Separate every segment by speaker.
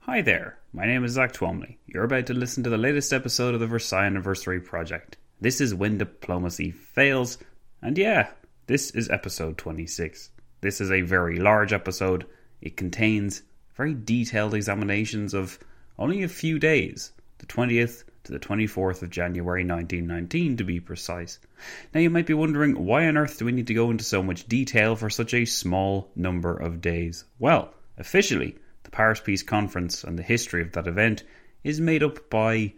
Speaker 1: Hi there, my name is Zach Twamley. You're about to listen to the latest episode of the Versailles Anniversary Project. This is When Diplomacy Fails, and yeah, this is episode 26. This is a very large episode. It contains very detailed examinations of only a few days, the 20th to the 24th of January 1919 to be precise. Now you might be wondering why on earth do we need to go into so much detail for such a small number of days? Well, officially, the Paris Peace Conference and the history of that event is made up by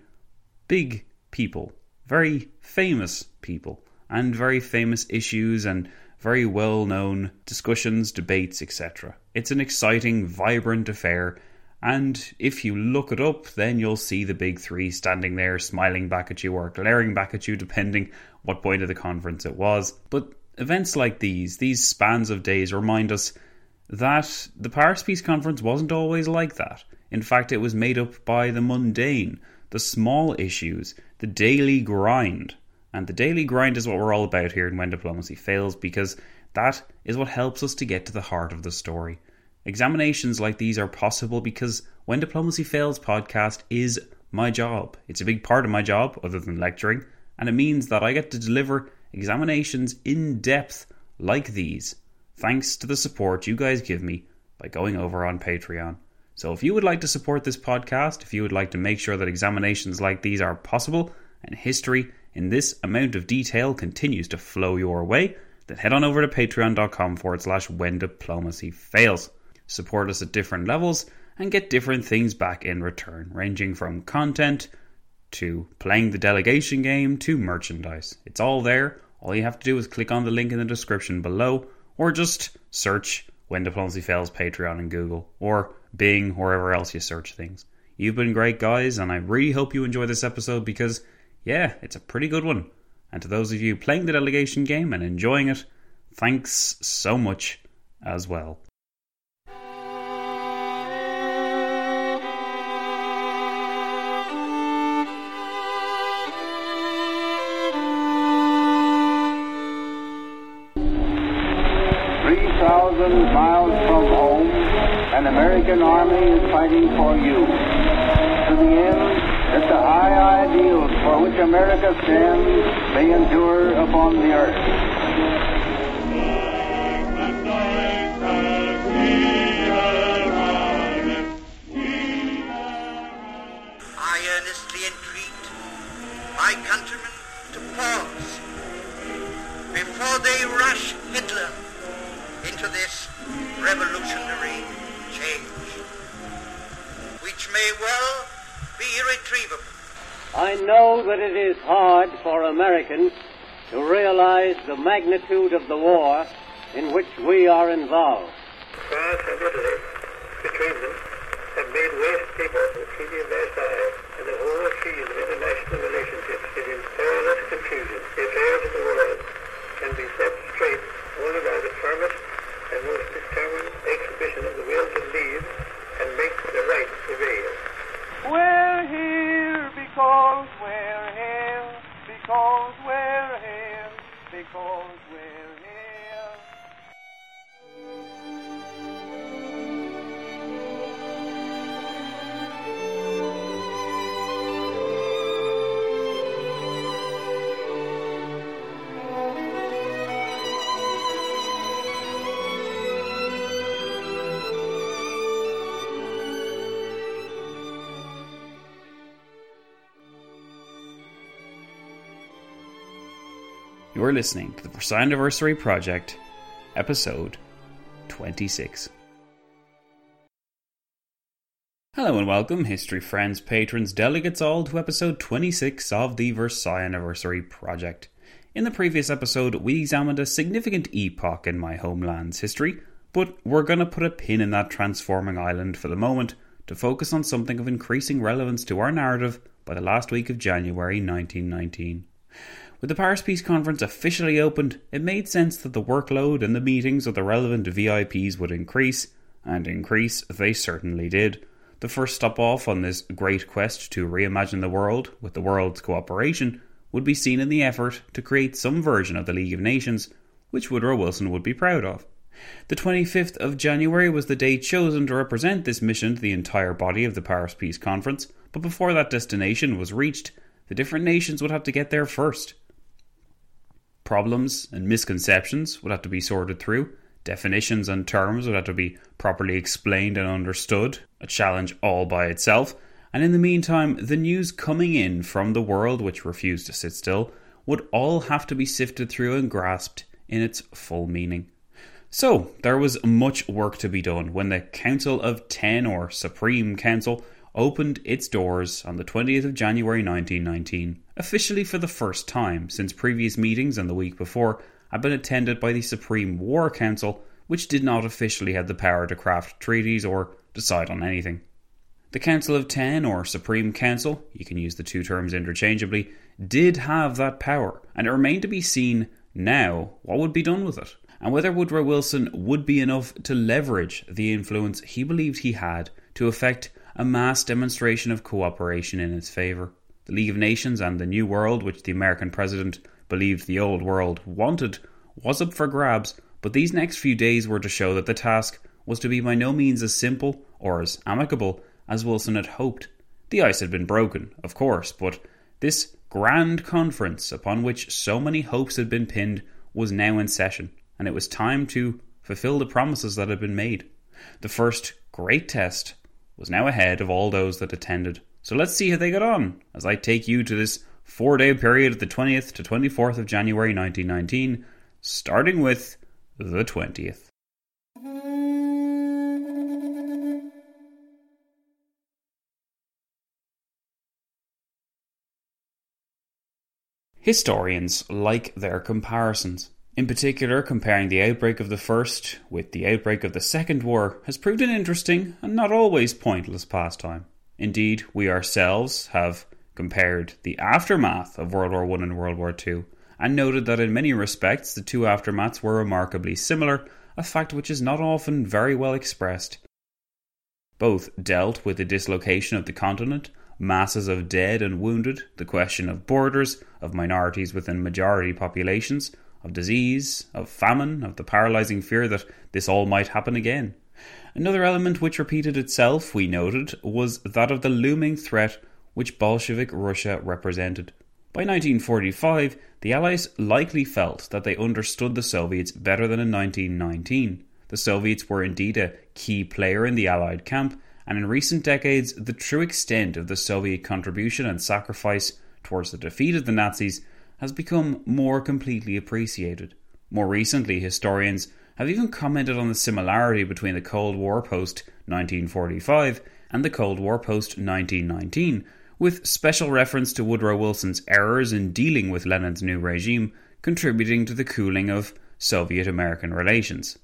Speaker 1: big people, very famous people, and very famous issues and very well known discussions, debates, etc. It's an exciting, vibrant affair, and if you look it up, then you'll see the big three standing there smiling back at you or glaring back at you, depending what point of the conference it was. But events like these, these spans of days, remind us that the Paris Peace Conference wasn't always like that. In fact, it was made up by the mundane, the small issues, the daily grind. And the daily grind is what we're all about here in When Diplomacy Fails because that is what helps us to get to the heart of the story. Examinations like these are possible because When Diplomacy Fails podcast is my job. It's a big part of my job, other than lecturing, and it means that I get to deliver examinations in depth like these, thanks to the support you guys give me by going over on Patreon. So if you would like to support this podcast, if you would like to make sure that examinations like these are possible and history in this amount of detail continues to flow your way, then head on over to patreon.com forward slash when diplomacy fails support us at different levels, and get different things back in return, ranging from content to playing the delegation game to merchandise. It's all there. All you have to do is click on the link in the description below or just search When Diplomacy Fails Patreon in Google or Bing, wherever else you search things. You've been great, guys, and I really hope you enjoy this episode because, yeah, it's a pretty good one. And to those of you playing the delegation game and enjoying it, thanks so much as well.
Speaker 2: An American army is fighting for you. To the end that the high ideals for which America stands may endure upon the earth.
Speaker 3: I earnestly entreat my countrymen to pause before they rush Hitler into this revolutionary change, which may well be irretrievable.
Speaker 4: I know that it is hard for Americans to realize the magnitude of the war in which we are involved.
Speaker 5: France and Italy, between them, have made waste paper the Treaty of Versailles, and the whole field of international relationships is in perilous confusion. The affairs of the
Speaker 1: You're listening to the Versailles Anniversary Project, episode 26. Hello and welcome, history friends, patrons, delegates all, to episode 26 of the Versailles Anniversary Project. In the previous episode, we examined a significant epoch in my homeland's history, but we're going to put a pin in that transforming island for the moment to focus on something of increasing relevance to our narrative by the last week of January 1919. With the Paris Peace Conference officially opened, it made sense that the workload and the meetings of the relevant VIPs would increase, and increase they certainly did. The first stop off on this great quest to reimagine the world with the world's cooperation would be seen in the effort to create some version of the League of Nations, which Woodrow Wilson would be proud of. The 25th of January was the day chosen to represent this mission to the entire body of the Paris Peace Conference, but before that destination was reached, the different nations would have to get there first. Problems and misconceptions would have to be sorted through. Definitions and terms would have to be properly explained and understood, a challenge all by itself. And in the meantime, the news coming in from the world which refused to sit still would all have to be sifted through and grasped in its full meaning. So, there was much work to be done when the Council of Ten, or Supreme Council, opened its doors on the 20th of January 1919, officially for the first time since previous meetings and the week before had been attended by the Supreme War Council, which did not officially have the power to craft treaties or decide on anything. The Council of Ten, or Supreme Council, you can use the two terms interchangeably, did have that power, and it remained to be seen now what would be done with it, and whether Woodrow Wilson would be enough to leverage the influence he believed he had to effect a mass demonstration of cooperation in its favour. The League of Nations and the New World, which the American president believed the Old World wanted, was up for grabs, but these next few days were to show that the task was to be by no means as simple or as amicable as Wilson had hoped. The ice had been broken, of course, but this grand conference upon which so many hopes had been pinned was now in session, and it was time to fulfill the promises that had been made. The first great test was now ahead of all those that attended. So let's see how they got on as I take you to this four day period of the 20th to 24th of January 1919, starting with the 20th. Historians like their comparisons. In particular, comparing the outbreak of the First with the outbreak of the Second War has proved an interesting and not always pointless pastime. Indeed, we ourselves have compared the aftermath of World War I and World War II and noted that in many respects the two aftermaths were remarkably similar, a fact which is not often very well expressed. Both dealt with the dislocation of the continent masses of dead and wounded, the question of borders, of minorities within majority populations, of disease, of famine, of the paralysing fear that this all might happen again. Another element which repeated itself, we noted, was that of the looming threat which Bolshevik Russia represented. By 1945, the Allies likely felt that they understood the Soviets better than in 1919. The Soviets were indeed a key player in the Allied camp, and in recent decades, the true extent of the Soviet contribution and sacrifice towards the defeat of the Nazis has become more completely appreciated. More recently, historians have even commented on the similarity between the Cold War post 1945 and the Cold War post 1919, with special reference to Woodrow Wilson's errors in dealing with Lenin's new regime contributing to the cooling of Soviet American relations.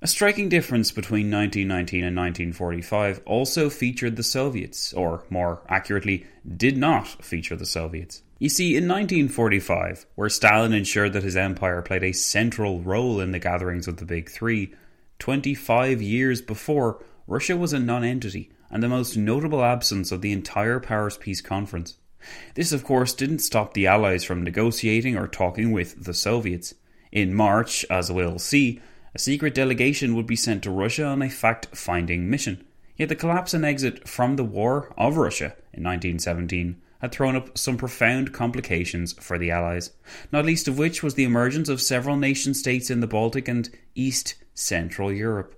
Speaker 1: A striking difference between 1919 and 1945 also featured the Soviets, or more accurately, did not feature the Soviets. You see, in 1945, where Stalin ensured that his empire played a central role in the gatherings of the Big Three, 25 years before, Russia was a non-entity and the most notable absence of the entire Paris Peace Conference. This, of course, didn't stop the Allies from negotiating or talking with the Soviets. In March, as we'll see, a secret delegation would be sent to Russia on a fact finding mission. Yet the collapse and exit from the War of Russia in 1917 had thrown up some profound complications for the Allies, not least of which was the emergence of several nation states in the Baltic and East Central Europe.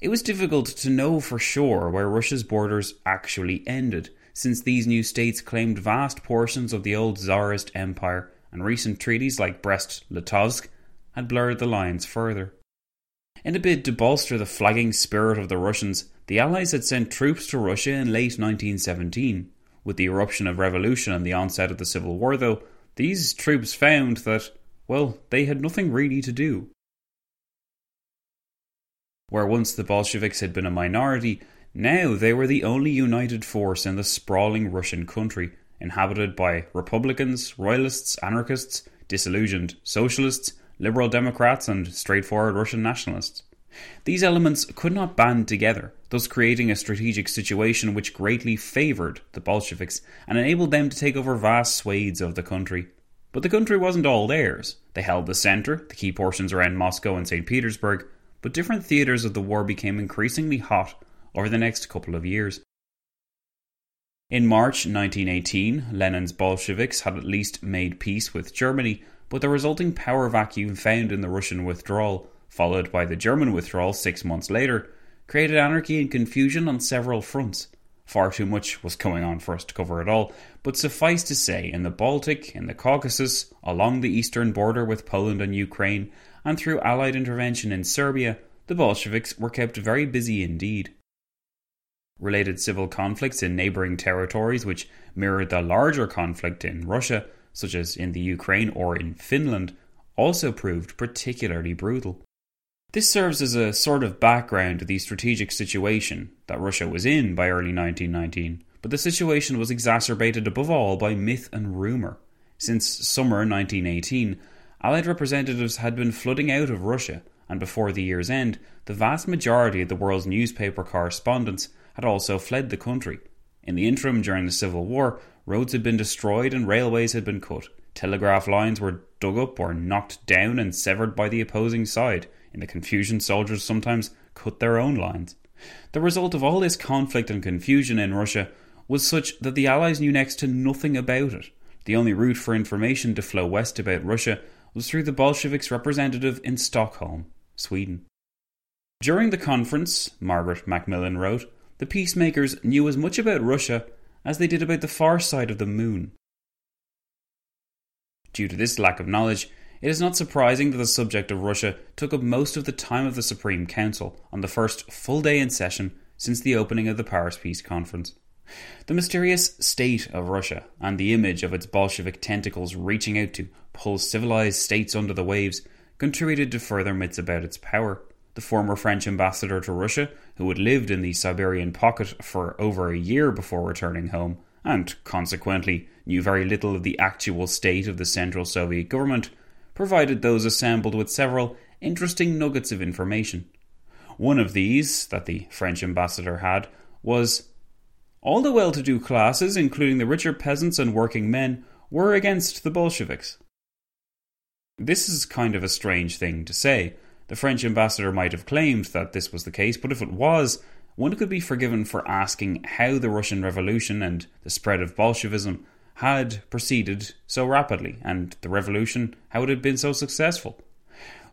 Speaker 1: It was difficult to know for sure where Russia's borders actually ended, since these new states claimed vast portions of the old Tsarist empire, and recent treaties like Brest Litovsk had blurred the lines further. In a bid to bolster the flagging spirit of the Russians, the Allies had sent troops to Russia in late 1917. With the eruption of revolution and the onset of the Civil War, though, these troops found that, well, they had nothing really to do. Where once the Bolsheviks had been a minority, now they were the only united force in the sprawling Russian country, inhabited by Republicans, Royalists, anarchists, disillusioned socialists, Liberal Democrats, and straightforward Russian nationalists. These elements could not band together, thus creating a strategic situation which greatly favoured the Bolsheviks and enabled them to take over vast swathes of the country. But the country wasn't all theirs. They held the centre, the key portions around Moscow and St. Petersburg, but different theatres of the war became increasingly hot over the next couple of years. In March 1918, Lenin's Bolsheviks had at least made peace with Germany, but the resulting power vacuum found in the Russian withdrawal, followed by the German withdrawal six months later, created anarchy and confusion on several fronts. Far too much was going on for us to cover it all, but suffice to say, in the Baltic, in the Caucasus, along the eastern border with Poland and Ukraine, and through Allied intervention in Siberia, the Bolsheviks were kept very busy indeed. Related civil conflicts in neighbouring territories, which mirrored the larger conflict in Russia, such as in the Ukraine or in Finland, also proved particularly brutal. This serves as a sort of background to the strategic situation that Russia was in by early 1919, but the situation was exacerbated above all by myth and rumour. Since summer 1918, Allied representatives had been flooding out of Russia, and before the year's end, the vast majority of the world's newspaper correspondents had also fled the country. In the interim, during the Civil War, roads had been destroyed and railways had been cut. Telegraph lines were dug up or knocked down and severed by the opposing side. In the confusion, soldiers sometimes cut their own lines. The result of all this conflict and confusion in Russia was such that the Allies knew next to nothing about it. The only route for information to flow west about Russia was through the Bolsheviks' representative in Stockholm, Sweden. During the conference, Margaret MacMillan wrote, the peacemakers knew as much about Russia as they did about the far side of the moon. Due to this lack of knowledge, it is not surprising that the subject of Russia took up most of the time of the Supreme Council on the first full day in session since the opening of the Paris Peace Conference. The mysterious state of Russia and the image of its Bolshevik tentacles reaching out to pull civilized states under the waves contributed to further myths about its power. The former French ambassador to Russia, who had lived in the Siberian pocket for over a year before returning home, and consequently knew very little of the actual state of the Central Soviet government, provided those assembled with several interesting nuggets of information. One of these, that the French ambassador had, was all the well to do classes, including the richer peasants and working men, were against the Bolsheviks. This is kind of a strange thing to say. The French ambassador might have claimed that this was the case, but if it was, one could be forgiven for asking how the Russian Revolution and the spread of Bolshevism had proceeded so rapidly, and the revolution, how it had been so successful.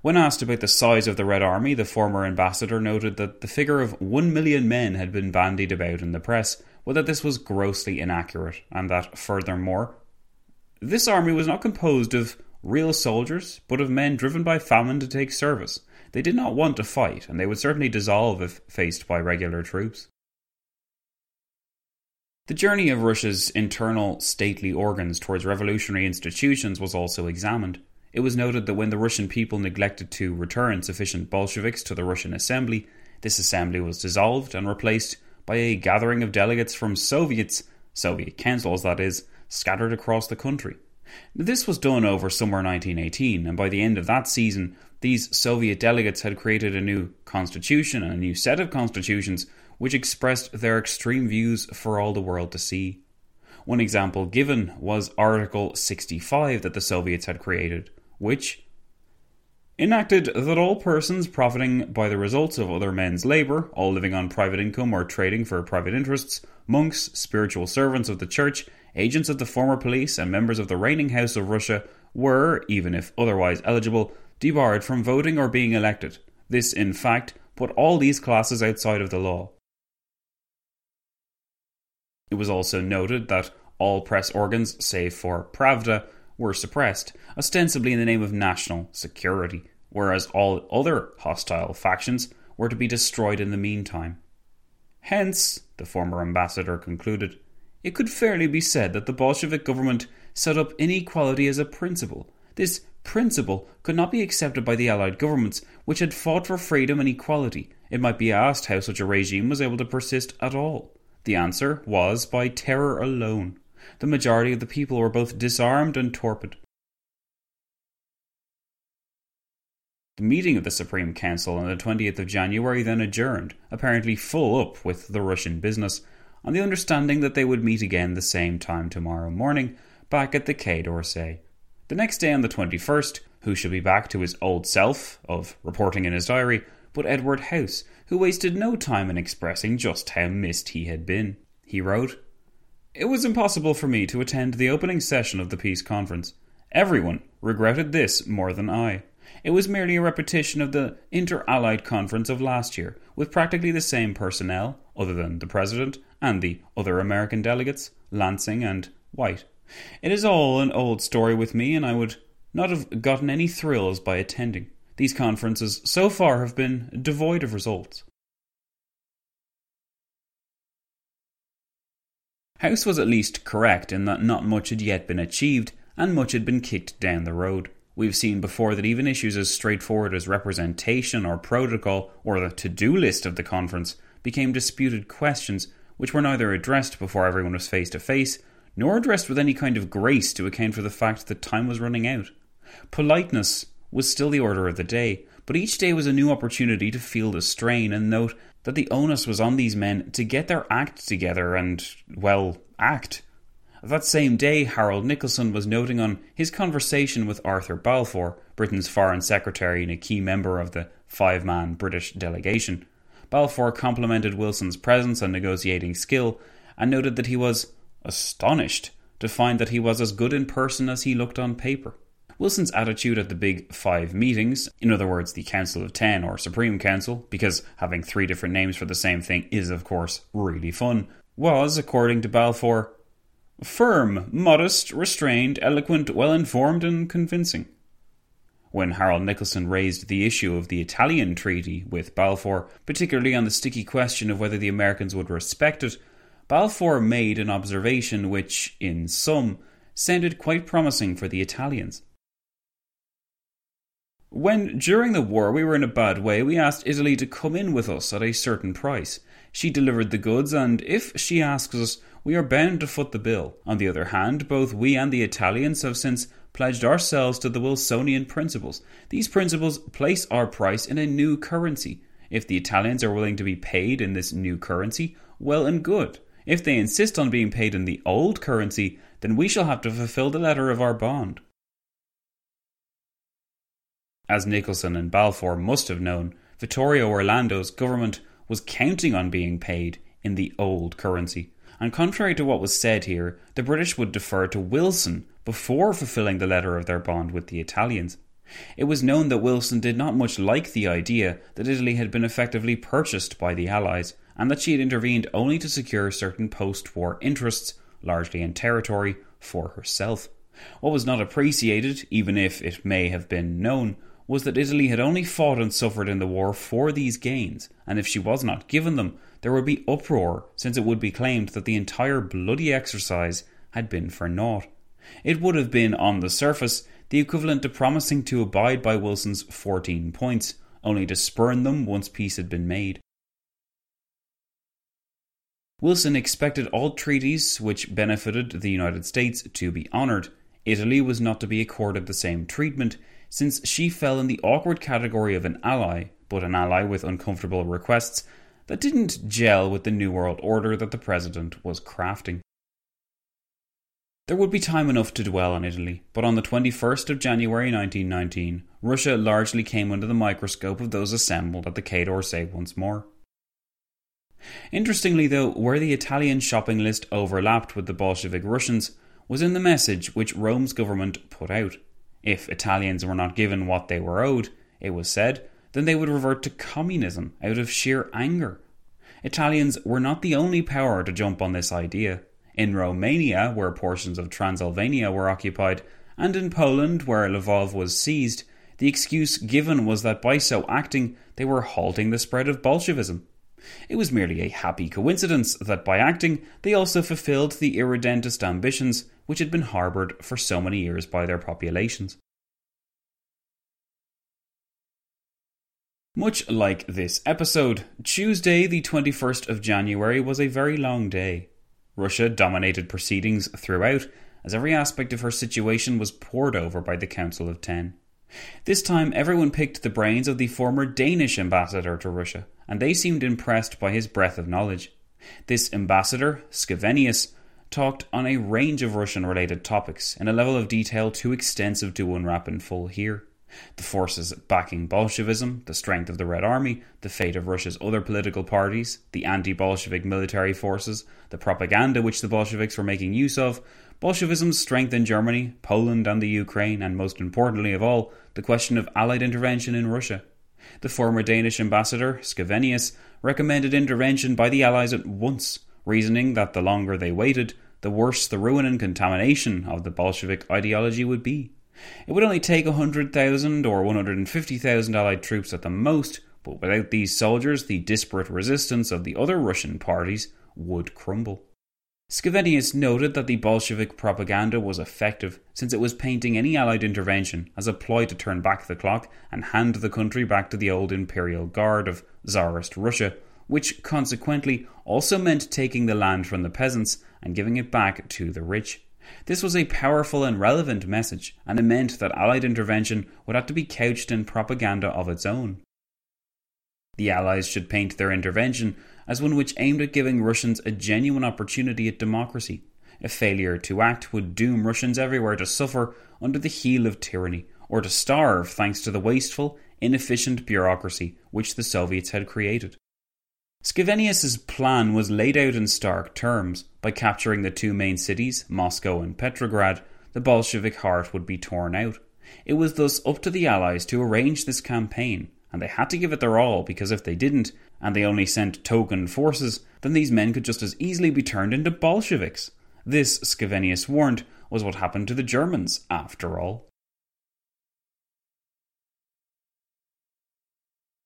Speaker 1: When asked about the size of the Red Army, the former ambassador noted that the figure of one million men had been bandied about in the press, but that this was grossly inaccurate, and that, furthermore, this army was not composed of real soldiers, but of men driven by famine to take service. They did not want to fight, and they would certainly dissolve if faced by regular troops. The journey of Russia's internal stately organs towards revolutionary institutions was also examined. It was noted that when the Russian people neglected to return sufficient Bolsheviks to the Russian assembly, this assembly was dissolved and replaced by a gathering of delegates from Soviets, Soviet councils that is, scattered across the country. This was done over summer 1918, and by the end of that season, these Soviet delegates had created a new constitution and a new set of constitutions which expressed their extreme views for all the world to see. One example given was Article 65 that the Soviets had created, which enacted that all persons profiting by the results of other men's labour, all living on private income or trading for private interests, monks, spiritual servants of the church, agents of the former police, and members of the reigning house of Russia were, even if otherwise eligible, debarred from voting or being elected. This, in fact, put all these classes outside of the law. It was also noted that all press organs, save for Pravda, were suppressed, ostensibly in the name of national security, whereas all other hostile factions were to be destroyed in the meantime. Hence, the former ambassador concluded, it could fairly be said that the Bolshevik government set up inequality as a principle. This principle could not be accepted by the Allied governments, which had fought for freedom and equality. It might be asked how such a regime was able to persist at all. The answer was by terror alone. The majority of the people were both disarmed and torpid. The meeting of the Supreme Council on the 20th of January then adjourned, apparently full up with the Russian business, on the understanding that they would meet again the same time tomorrow morning, back at the Quai d'Orsay. The next day, on the 21st, who should be back to his old self of reporting in his diary but Edward House, who wasted no time in expressing just how missed he had been. He wrote, It was impossible for me to attend the opening session of the peace conference. Everyone regretted this more than I. It was merely a repetition of the Inter Allied Conference of last year, with practically the same personnel, other than the President and the other American delegates, Lansing and White. It is all an old story with me, and I would not have gotten any thrills by attending. These conferences so far have been devoid of results. House was at least correct in that not much had yet been achieved, and much had been kicked down the road. We've seen before that even issues as straightforward as representation or protocol or the to do list of the conference became disputed questions which were neither addressed before everyone was face to face, nor addressed with any kind of grace to account for the fact that time was running out. Politeness was still the order of the day, but each day was a new opportunity to feel the strain and note that the onus was on these men to get their act together and, well, act. That same day, Harold Nicolson was noting on his conversation with Arthur Balfour, Britain's Foreign Secretary and a key member of the five man British delegation. Balfour complimented Wilson's presence and negotiating skill and noted that he was astonished to find that he was as good in person as he looked on paper. Wilson's attitude at the Big Five meetings, in other words, the Council of Ten or Supreme Council, because having three different names for the same thing is, of course, really fun, was, according to Balfour, firm, modest, restrained, eloquent, well informed, and convincing. When Harold Nicolson raised the issue of the Italian treaty with Balfour, particularly on the sticky question of whether the Americans would respect it, Balfour made an observation which, in sum, sounded quite promising for the Italians. When, during the war, we were in a bad way, we asked Italy to come in with us at a certain price. She delivered the goods, and if she asks us, we are bound to foot the bill. On the other hand, both we and the Italians have since pledged ourselves to the Wilsonian principles. These principles place our price in a new currency. If the Italians are willing to be paid in this new currency, well and good. If they insist on being paid in the old currency, then we shall have to fulfill the letter of our bond. As Nicolson and Balfour must have known, Vittorio Orlando's government was counting on being paid in the old currency. And contrary to what was said here, the British would defer to Wilson before fulfilling the letter of their bond with the Italians. It was known that Wilson did not much like the idea that Italy had been effectively purchased by the Allies, and that she had intervened only to secure certain post war interests, largely in territory, for herself. What was not appreciated, even if it may have been known, was that Italy had only fought and suffered in the war for these gains, and if she was not given them, there would be uproar, since it would be claimed that the entire bloody exercise had been for naught. It would have been, on the surface, the equivalent to promising to abide by Wilson's 14 points, only to spurn them once peace had been made. Wilson expected all treaties which benefited the United States to be honoured. Italy was not to be accorded the same treatment, since she fell in the awkward category of an ally, but an ally with uncomfortable requests that didn't gel with the New World Order that the President was crafting. There would be time enough to dwell on Italy, but on the 21st of January 1919, Russia largely came under the microscope of those assembled at the Quai d'Orsay once more. Interestingly, though, where the Italian shopping list overlapped with the Bolshevik Russians was in the message which Rome's government put out. If Italians were not given what they were owed, it was said, then they would revert to communism out of sheer anger. Italians were not the only power to jump on this idea. In Romania, where portions of Transylvania were occupied, and in Poland, where Lvov was seized, the excuse given was that by so acting they were halting the spread of Bolshevism. It was merely a happy coincidence that by acting they also fulfilled the irredentist ambitions which had been harboured for so many years by their populations. Much like this episode, Tuesday, the 21st of January, was a very long day. Russia dominated proceedings throughout, as every aspect of her situation was pored over by the Council of Ten. This time, everyone picked the brains of the former Danish ambassador to Russia, and they seemed impressed by his breadth of knowledge. This ambassador, Scavenius, talked on a range of Russian related topics in a level of detail too extensive to unwrap in full here. The forces backing Bolshevism, the strength of the Red Army, the fate of Russia's other political parties, the anti Bolshevik military forces, the propaganda which the Bolsheviks were making use of, Bolshevism's strength in Germany, Poland, and the Ukraine, and most importantly of all, the question of Allied intervention in Russia. The former Danish ambassador, Scavenius, recommended intervention by the Allies at once reasoning that the longer they waited, the worse the ruin and contamination of the Bolshevik ideology would be. It would only take 100,000 or 150,000 Allied troops at the most, but without these soldiers, the disparate resistance of the other Russian parties would crumble. Scavenius noted that the Bolshevik propaganda was effective since it was painting any Allied intervention as a ploy to turn back the clock and hand the country back to the old imperial guard of Tsarist Russia, which consequently also meant taking the land from the peasants and giving it back to the rich. This was a powerful and relevant message, and it meant that Allied intervention would have to be couched in propaganda of its own. The Allies should paint their intervention as one which aimed at giving Russians a genuine opportunity at democracy. A failure to act would doom Russians everywhere to suffer under the heel of tyranny, or to starve thanks to the wasteful, inefficient bureaucracy which the Soviets had created. Scavenius's plan was laid out in stark terms. By capturing the two main cities, Moscow and Petrograd, the Bolshevik heart would be torn out. It was thus up to the Allies to arrange this campaign, and they had to give it their all because if they didn't, and they only sent token forces, then these men could just as easily be turned into Bolsheviks. This, Scavenius warned, was what happened to the Germans, after all.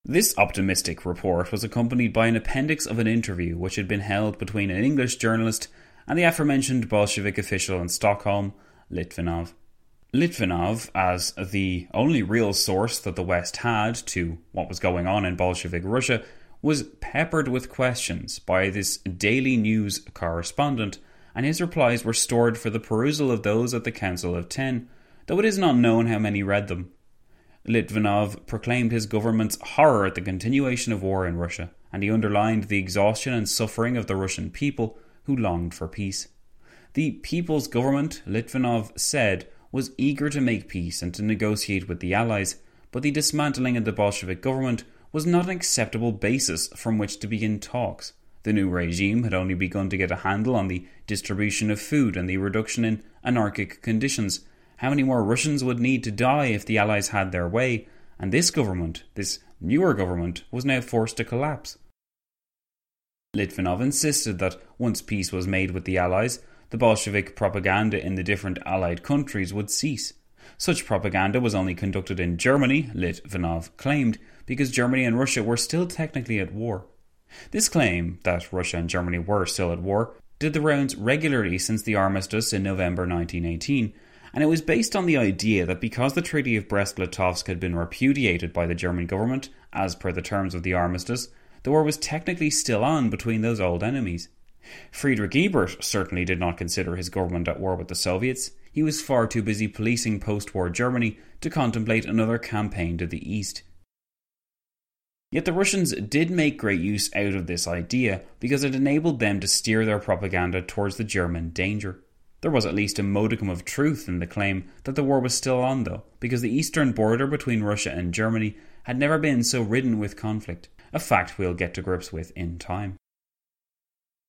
Speaker 1: This optimistic report was accompanied by an appendix of an interview which had been held between an English journalist and the aforementioned Bolshevik official in Stockholm, Litvinov. Litvinov, as the only real source that the West had to what was going on in Bolshevik Russia, was peppered with questions by this daily news correspondent, and his replies were stored for the perusal of those at the Council of Ten, though it is not known how many read them. Litvinov proclaimed his government's horror at the continuation of war in Russia, and he underlined the exhaustion and suffering of the Russian people who longed for peace. The people's government, Litvinov said, was eager to make peace and to negotiate with the Allies, but the dismantling of the Bolshevik government was not an acceptable basis from which to begin talks. The new regime had only begun to get a handle on the distribution of food and the reduction in anarchic conditions, how many more Russians would need to die if the Allies had their way, and this government, this newer government, was now forced to collapse. Litvinov insisted that once peace was made with the Allies, the Bolshevik propaganda in the different Allied countries would cease. Such propaganda was only conducted in Germany, Litvinov claimed, because Germany and Russia were still technically at war. This claim, that Russia and Germany were still at war, did the rounds regularly since the armistice in November 1918, and it was based on the idea that because the Treaty of Brest Litovsk had been repudiated by the German government, as per the terms of the armistice, the war was technically still on between those old enemies. Friedrich Ebert certainly did not consider his government at war with the Soviets. He was far too busy policing post war Germany to contemplate another campaign to the east. Yet the Russians did make great use out of this idea because it enabled them to steer their propaganda towards the German danger. There was at least a modicum of truth in the claim that the war was still on, though, because the eastern border between Russia and Germany had never been so ridden with conflict, a fact we'll get to grips with in time.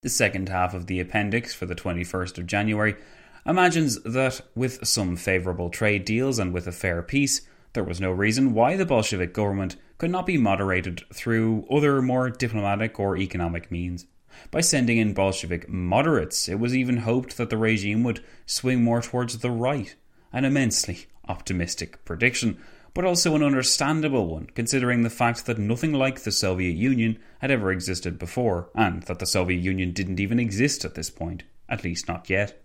Speaker 1: The second half of the appendix for the 21st of January imagines that with some favourable trade deals and with a fair peace, there was no reason why the Bolshevik government could not be moderated through other more diplomatic or economic means. By sending in Bolshevik moderates, it was even hoped that the regime would swing more towards the right. An immensely optimistic prediction, but also an understandable one, considering the fact that nothing like the Soviet Union had ever existed before, and that the Soviet Union didn't even exist at this point, at least not yet.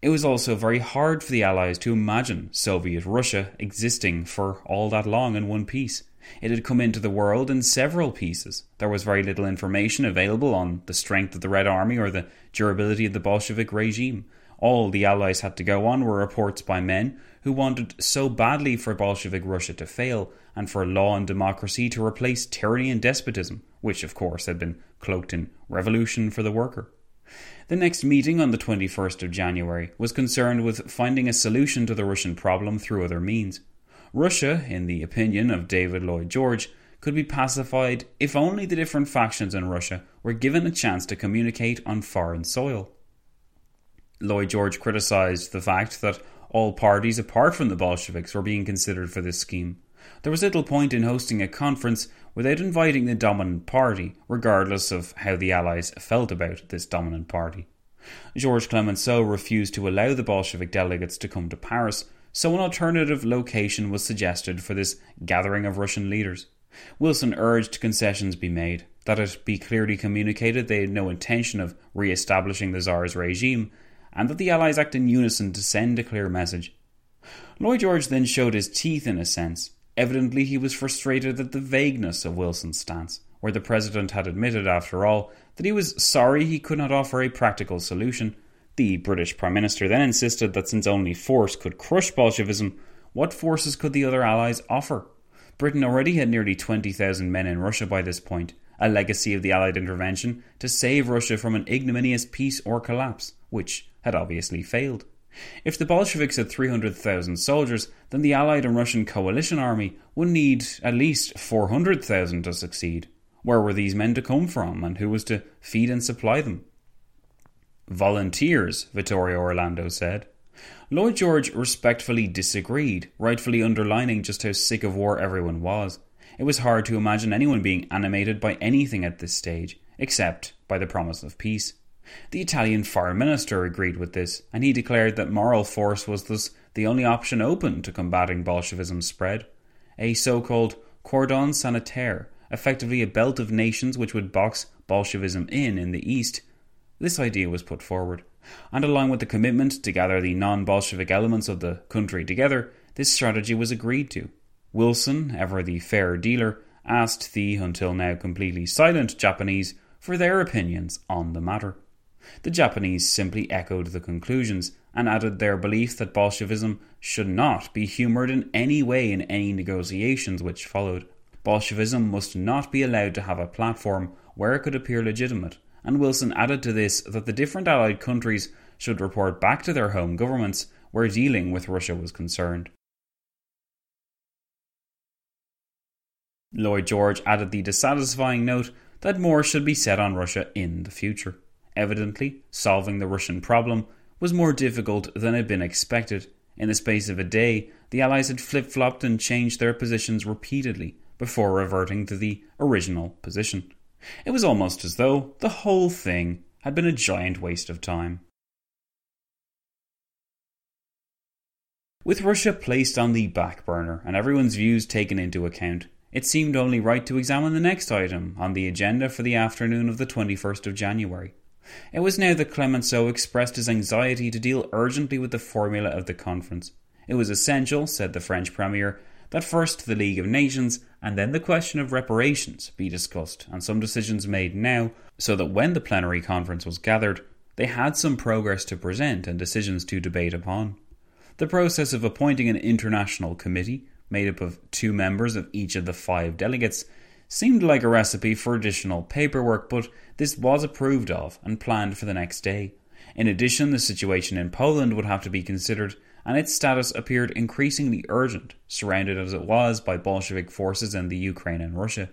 Speaker 1: It was also very hard for the Allies to imagine Soviet Russia existing for all that long in one piece. It had come into the world in several pieces. There was very little information available on the strength of the Red Army or the durability of the Bolshevik regime. All the Allies had to go on were reports by men who wanted so badly for Bolshevik Russia to fail and for law and democracy to replace tyranny and despotism, which, of course, had been cloaked in revolution for the worker. The next meeting on the 21st of January was concerned with finding a solution to the Russian problem through other means. Russia, in the opinion of David Lloyd George, could be pacified if only the different factions in Russia were given a chance to communicate on foreign soil. Lloyd George criticised the fact that all parties apart from the Bolsheviks were being considered for this scheme. There was little point in hosting a conference without inviting the dominant party, regardless of how the Allies felt about this dominant party. Georges Clemenceau refused to allow the Bolshevik delegates to come to Paris, so an alternative location was suggested for this gathering of Russian leaders. Wilson urged concessions be made, that it be clearly communicated they had no intention of re establishing the Tsar's regime, and that the Allies act in unison to send a clear message. Lloyd George then showed his teeth in a sense. Evidently, he was frustrated at the vagueness of Wilson's stance, where the President had admitted, after all, that he was sorry he could not offer a practical solution the British Prime Minister then insisted that since only force could crush Bolshevism, what forces could the other Allies offer? Britain already had nearly 20,000 men in Russia by this point, a legacy of the Allied intervention to save Russia from an ignominious peace or collapse, which had obviously failed. If the Bolsheviks had 300,000 soldiers, then the Allied and Russian coalition army would need at least 400,000 to succeed. Where were these men to come from, and who was to feed and supply them? Volunteers, Vittorio Orlando said. Lloyd George respectfully disagreed, rightfully underlining just how sick of war everyone was. It was hard to imagine anyone being animated by anything at this stage, except by the promise of peace. The Italian foreign minister agreed with this, and he declared that moral force was thus the only option open to combating Bolshevism's spread. a so called cordon sanitaire, effectively a belt of nations which would box Bolshevism in in the East. This idea was put forward, and along with the commitment to gather the non Bolshevik elements of the country together, this strategy was agreed to. Wilson, ever the fair dealer, asked the until now completely silent Japanese for their opinions on the matter. The Japanese simply echoed the conclusions and added their belief that Bolshevism should not be humoured in any way in any negotiations which followed. Bolshevism must not be allowed to have a platform where it could appear legitimate, and Wilson added to this that the different Allied countries should report back to their home governments where dealing with Russia was concerned. Lloyd George added the dissatisfying note that more should be said on Russia in the future. Evidently, solving the Russian problem was more difficult than had been expected. In the space of a day, the Allies had flip flopped and changed their positions repeatedly before reverting to the original position. It was almost as though the whole thing had been a giant waste of time. With Russia placed on the back burner and everyone's views taken into account, it seemed only right to examine the next item on the agenda for the afternoon of the 21st of January. It was now that Clemenceau expressed his anxiety to deal urgently with the formula of the conference. It was essential, said the French Premier, that first the League of Nations and then the question of reparations be discussed and some decisions made now, so that when the plenary conference was gathered, they had some progress to present and decisions to debate upon. The process of appointing an international committee, made up of two members of each of the five delegates, seemed like a recipe for additional paperwork, but this was approved of and planned for the next day. In addition, the situation in Poland would have to be considered, and its status appeared increasingly urgent, surrounded as it was by Bolshevik forces in the Ukraine and Russia.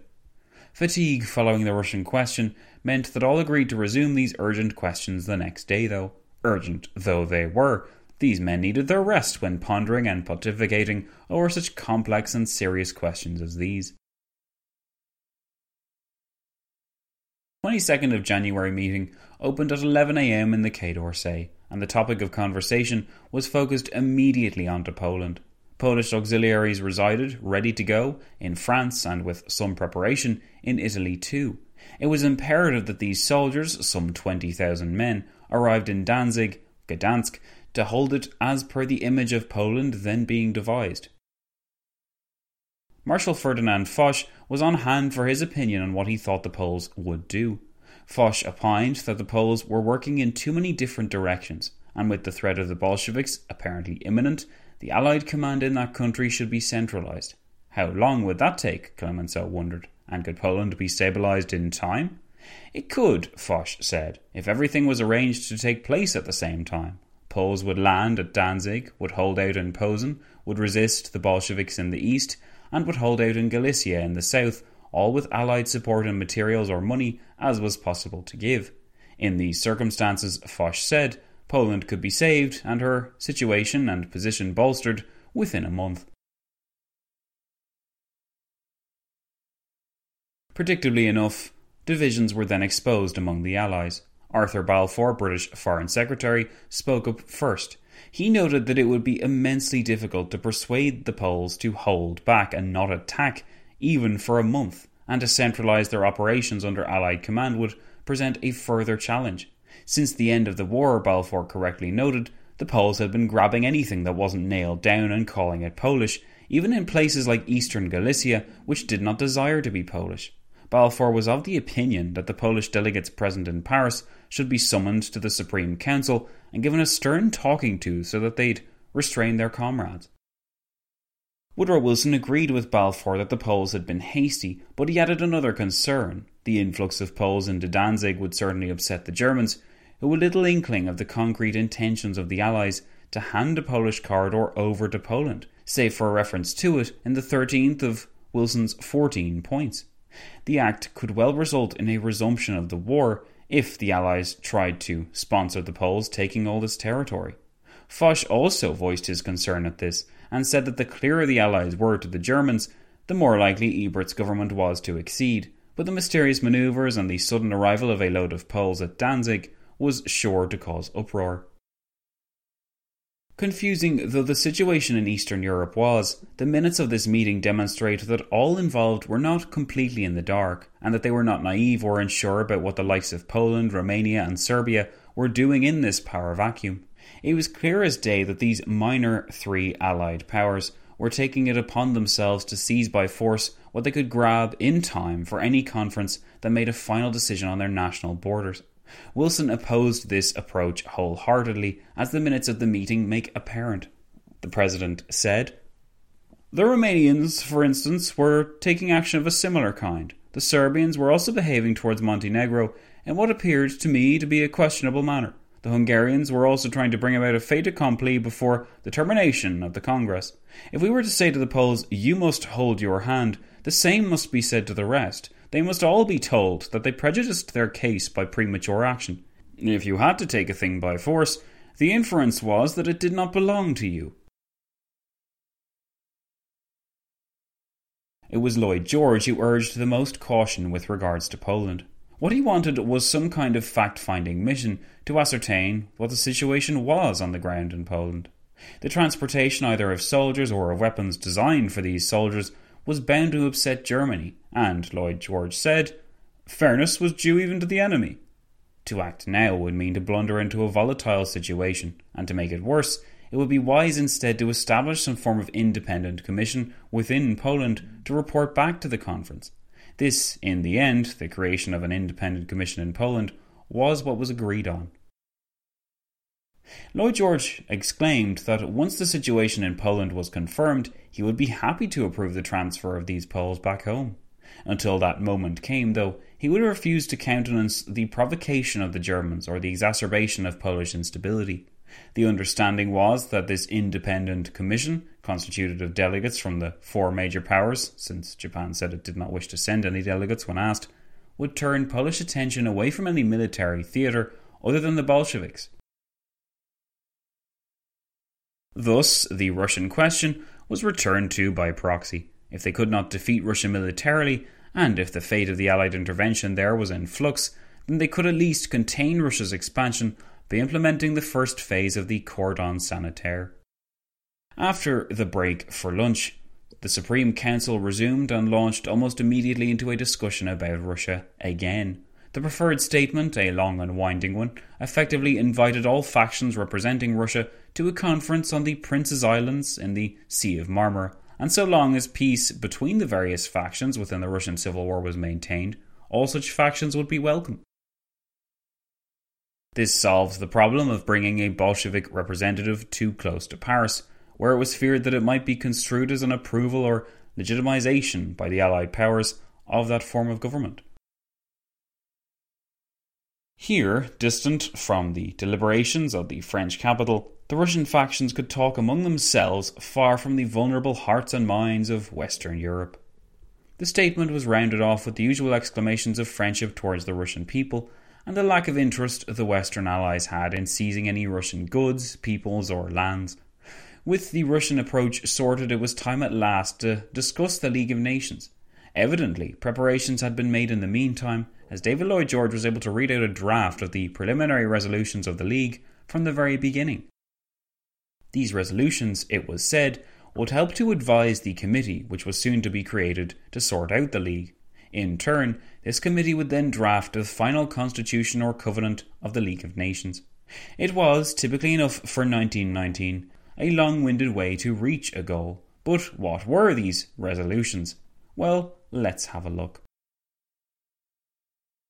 Speaker 1: Fatigue following the Russian question meant that all agreed to resume these urgent questions the next day, though. Urgent though they were, these men needed their rest when pondering and pontificating over such complex and serious questions as these. 22nd of January meeting opened at 11am in the Quai d'Orsay, and the topic of conversation was focused immediately onto Poland. Polish auxiliaries resided, ready to go, in France and with some preparation in Italy too. It was imperative that these soldiers, some 20,000 men, arrived in Danzig, Gdansk, to hold it as per the image of Poland then being devised. Marshal Ferdinand Foch was on hand for his opinion on what he thought the Poles would do. Foch opined that the Poles were working in too many different directions, and with the threat of the Bolsheviks apparently imminent, the Allied command in that country should be centralized. How long would that take? Clemenceau wondered. And could Poland be stabilized in time? It could, Foch said, if everything was arranged to take place at the same time. Poles would land at Danzig, would hold out in Posen, would resist the Bolsheviks in the east, and would hold out in Galicia in the south, all with Allied support in materials or money as was possible to give. In these circumstances, Foch said, Poland could be saved and her situation and position bolstered within a month. Predictably enough, divisions were then exposed among the Allies. Arthur Balfour, British Foreign Secretary, spoke up first. He noted that it would be immensely difficult to persuade the Poles to hold back and not attack, even for a month, and to centralise their operations under Allied command would present a further challenge. Since the end of the war, Balfour correctly noted, the Poles had been grabbing anything that wasn't nailed down and calling it Polish, even in places like eastern Galicia, which did not desire to be Polish. Balfour was of the opinion that the Polish delegates present in Paris should be summoned to the Supreme Council and given a stern talking to so that they'd restrain their comrades. Woodrow Wilson agreed with Balfour that the Poles had been hasty, but he added another concern. The influx of Poles into Danzig would certainly upset the Germans, who had little inkling of the concrete intentions of the Allies to hand a Polish corridor over to Poland, save for a reference to it in the 13th of Wilson's 14 points. The act could well result in a resumption of the war if the Allies tried to sponsor the Poles taking all this territory. Foch also voiced his concern at this and said that the clearer the Allies were to the Germans, the more likely Ebert's government was to accede. But the mysterious manoeuvres and the sudden arrival of a load of Poles at Danzig was sure to cause uproar. Confusing though the situation in Eastern Europe was, the minutes of this meeting demonstrate that all involved were not completely in the dark, and that they were not naive or unsure about what the likes of Poland, Romania, and Serbia were doing in this power vacuum. It was clear as day that these minor three Allied powers were taking it upon themselves to seize by force what they could grab in time for any conference that made a final decision on their national borders. Wilson opposed this approach wholeheartedly, as the minutes of the meeting make apparent. The president said, The Romanians, for instance, were taking action of a similar kind. The Serbians were also behaving towards Montenegro in what appeared to me to be a questionable manner. The Hungarians were also trying to bring about a fait accompli before the termination of the Congress. If we were to say to the Poles, You must hold your hand, the same must be said to the rest. They must all be told that they prejudiced their case by premature action. If you had to take a thing by force, the inference was that it did not belong to you. It was Lloyd George who urged the most caution with regards to Poland. What he wanted was some kind of fact finding mission to ascertain what the situation was on the ground in Poland. The transportation either of soldiers or of weapons designed for these soldiers was bound to upset Germany, and, Lloyd George said, fairness was due even to the enemy. To act now would mean to blunder into a volatile situation, and to make it worse, it would be wise instead to establish some form of independent commission within Poland to report back to the conference. This, in the end, the creation of an independent commission in Poland, was what was agreed on. Lloyd George exclaimed that once the situation in Poland was confirmed, he would be happy to approve the transfer of these Poles back home. Until that moment came, though, he would refuse to countenance the provocation of the Germans or the exacerbation of Polish instability. The understanding was that this independent commission, constituted of delegates from the four major powers, since Japan said it did not wish to send any delegates when asked, would turn Polish attention away from any military theatre other than the Bolsheviks Thus, the Russian question was returned to by proxy. If they could not defeat Russia militarily, and if the fate of the Allied intervention there was in flux, then they could at least contain Russia's expansion by implementing the first phase of the cordon sanitaire. After the break for lunch, the Supreme Council resumed and launched almost immediately into a discussion about Russia again. The preferred statement, a long and winding one, effectively invited all factions representing Russia to a conference on the Prince's Islands in the Sea of Marmara, and so long as peace between the various factions within the Russian Civil War was maintained, all such factions would be welcome. This solves the problem of bringing a Bolshevik representative too close to Paris, where it was feared that it might be construed as an approval or legitimization by the Allied powers of that form of government. Here, distant from the deliberations of the French capital, the Russian factions could talk among themselves far from the vulnerable hearts and minds of Western Europe. The statement was rounded off with the usual exclamations of friendship towards the Russian people and the lack of interest the Western Allies had in seizing any Russian goods, peoples, or lands. With the Russian approach sorted, it was time at last to discuss the League of Nations. Evidently, preparations had been made in the meantime, as David Lloyd George was able to read out a draft of the preliminary resolutions of the League from the very beginning. These resolutions, it was said, would help to advise the committee which was soon to be created to sort out the League. In turn, this committee would then draft the final constitution or covenant of the League of Nations. It was, typically enough for 1919, a long winded way to reach a goal. But what were these resolutions? Well, let's have a look.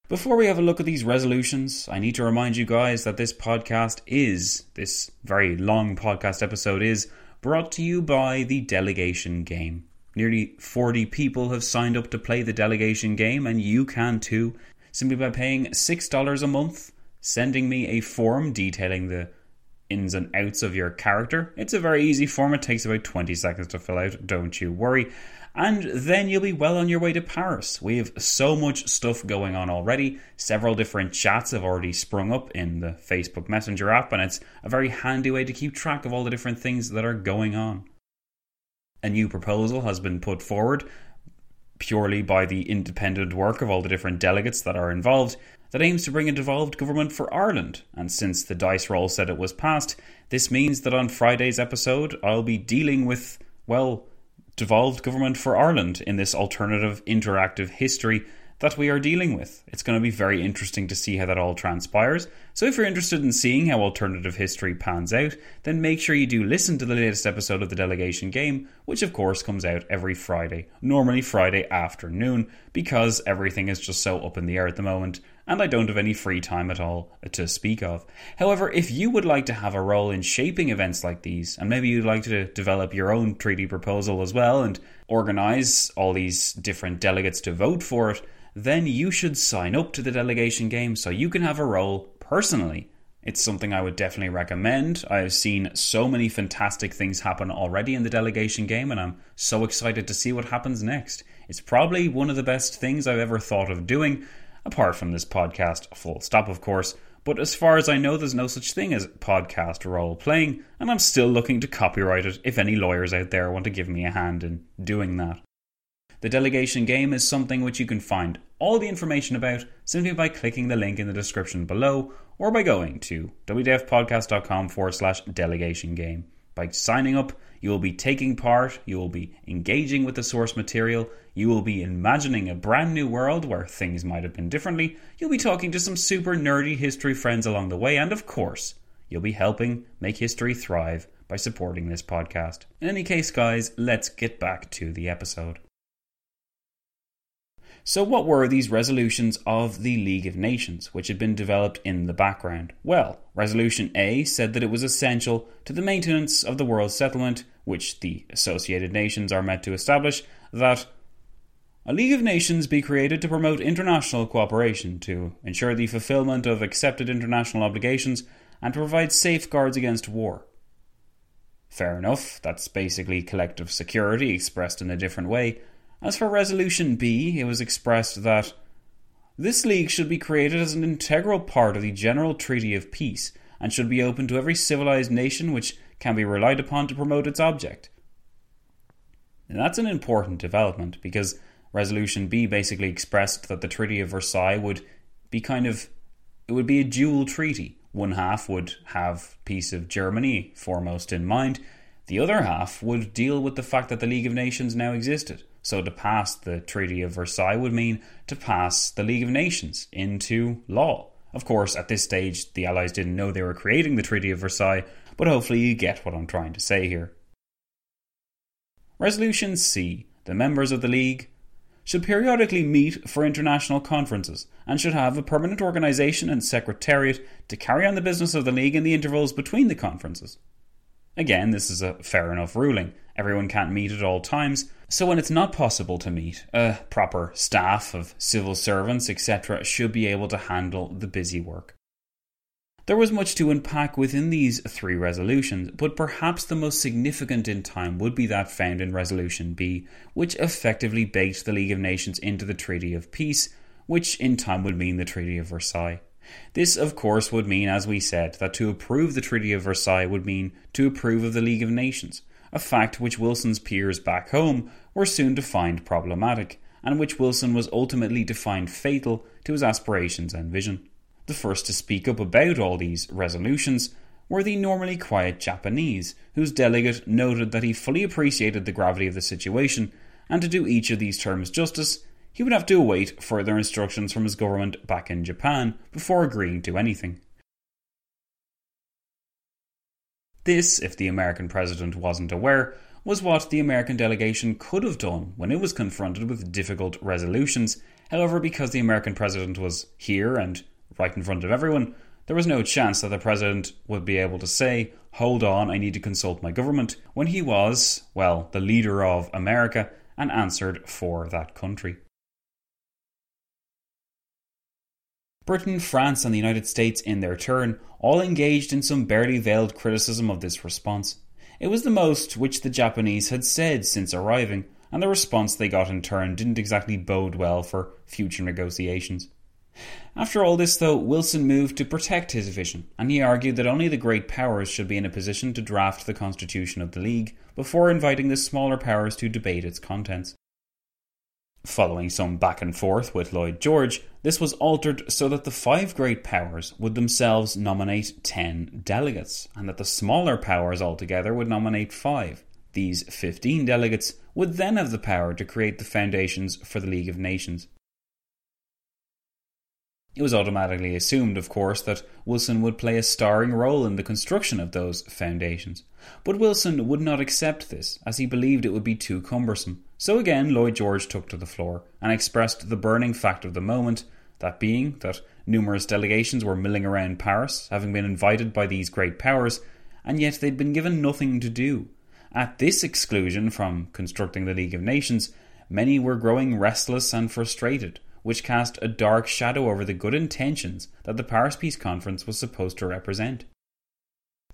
Speaker 1: Before we have a look at these resolutions, I need to remind you guys that this podcast is, this very long podcast episode is, brought to you by the Delegation Game. Nearly 40 people have signed up to play the Delegation Game, and you can too, simply by paying $6 a month, sending me a form detailing the ins and outs of your character. It's a very easy form, it takes about 20 seconds to fill out, don't you worry and then you'll be well on your way to Paris. We have so much stuff going on already. Several different chats have already sprung up in the Facebook Messenger app, and it's a very handy way to keep track of all the different things that are going on. A new proposal has been put forward purely by the independent work of all the different delegates that are involved that aims to bring a devolved government for Ireland. And since the dice roll said it was passed, this means that on Friday's episode, I'll be dealing with, well, devolved government for Ireland in this alternative interactive history that we are dealing with. It's going to be very interesting to see how that all transpires. So, if you're interested in seeing how alternative history pans out, then make sure you do listen to the latest episode of the Delegation Game, which of course comes out every Friday, normally Friday afternoon, because everything is just so up in the air at the moment and I don't have any free time at all to speak of. However, if you would like to have a role in shaping events like these, and maybe you'd like to develop your own treaty proposal as well and organise all these different delegates to vote for it, then you should sign up to the delegation game so you can have a role personally. It's something I would definitely recommend. I've seen so many fantastic things happen already in the delegation game, and I'm so excited to see what happens next. It's probably one of the best things I've ever thought of doing, apart from this podcast, full stop, of course. But as far as I know, there's no such thing as podcast role playing, and I'm still looking to copyright it if any lawyers out there want to give me a hand in doing that. The delegation game is something which you can find all the information about simply by clicking the link in the description below or by going to wdfpodcast.com forward slash delegation game. By signing up, you will be taking part, you will be engaging with the source material, you will be imagining a brand new world where things might have been differently, you'll be talking to some super nerdy history friends along the way, and of course, you'll be helping make history thrive by supporting this podcast. In any case, guys, let's get back to the episode. So, what were these resolutions of the League of Nations, which had been developed in the background? Well, Resolution A said that it was essential to the maintenance of the world settlement, which the Associated Nations are meant to establish, that a League of Nations be created to promote international cooperation, to ensure the fulfillment of accepted international obligations, and to provide safeguards against war. Fair enough, that's basically collective security expressed in a different way, as for Resolution B, it was expressed that this league should be created as an integral part of the general treaty of peace and should be open to every civilized nation which can be relied upon to promote its object. And that's an important development because Resolution B basically expressed that the Treaty of Versailles would be kind of it would be a dual treaty. One half would have peace of Germany foremost in mind, the other half would deal with the fact that the League of Nations now existed. So to pass the Treaty of Versailles would mean to pass the League of Nations into law. Of course, at this stage, the Allies didn't know they were creating the Treaty of Versailles, but hopefully you get what I'm trying to say here. Resolution C The members of the League should periodically meet for international conferences and should have a permanent organisation and secretariat to carry on the business of the League in the intervals between the conferences. Again, this is a fair enough ruling. Everyone can't meet at all times, so when it's not possible to meet, a proper staff of civil servants, etc., should be able to handle the busy work. There was much to unpack within these three resolutions, but perhaps the most significant in time would be that found in Resolution B, which effectively baked the League of Nations into the Treaty of Peace, which in time would mean the Treaty of Versailles. This, of course, would mean, as we said, that to approve the Treaty of Versailles would mean to approve of the League of Nations, a fact which Wilson's peers back home were soon to find problematic, and which Wilson was ultimately to find fatal to his aspirations and vision. The first to speak up about all these resolutions were the normally quiet Japanese, whose delegate noted that he fully appreciated the gravity of the situation, and to do each of these terms justice, he would have to await further instructions from his government back in Japan before agreeing to anything. This, if the American president wasn't aware, was what the American delegation could have done when it was confronted with difficult resolutions. However, because the American president was here and right in front of everyone, there was no chance that the president would be able to say, Hold on, I need to consult my government, when he was, well, the leader of America and answered for that country. Britain, France, and the United States, in their turn, all engaged in some barely veiled criticism of this response. It was the most which the Japanese had said since arriving, and the response they got in turn didn't exactly bode well for future negotiations. After all this, though, Wilson moved to protect his vision, and he argued that only the great powers should be in a position to draft the constitution of the League before inviting the smaller powers to debate its contents. Following some back and forth with Lloyd George, this was altered so that the five great powers would themselves nominate 10 delegates, and that the smaller powers altogether would nominate 5. These 15 delegates would then have the power to create the foundations for the League of Nations. It was automatically assumed, of course, that Wilson would play a starring role in the construction of those foundations. But Wilson would not accept this, as he believed it would be too cumbersome. So again, Lloyd George took to the floor and expressed the burning fact of the moment that being that numerous delegations were milling around Paris, having been invited by these great powers, and yet they'd been given nothing to do. At this exclusion from constructing the League of Nations, many were growing restless and frustrated which cast a dark shadow over the good intentions that the Paris Peace Conference was supposed to represent.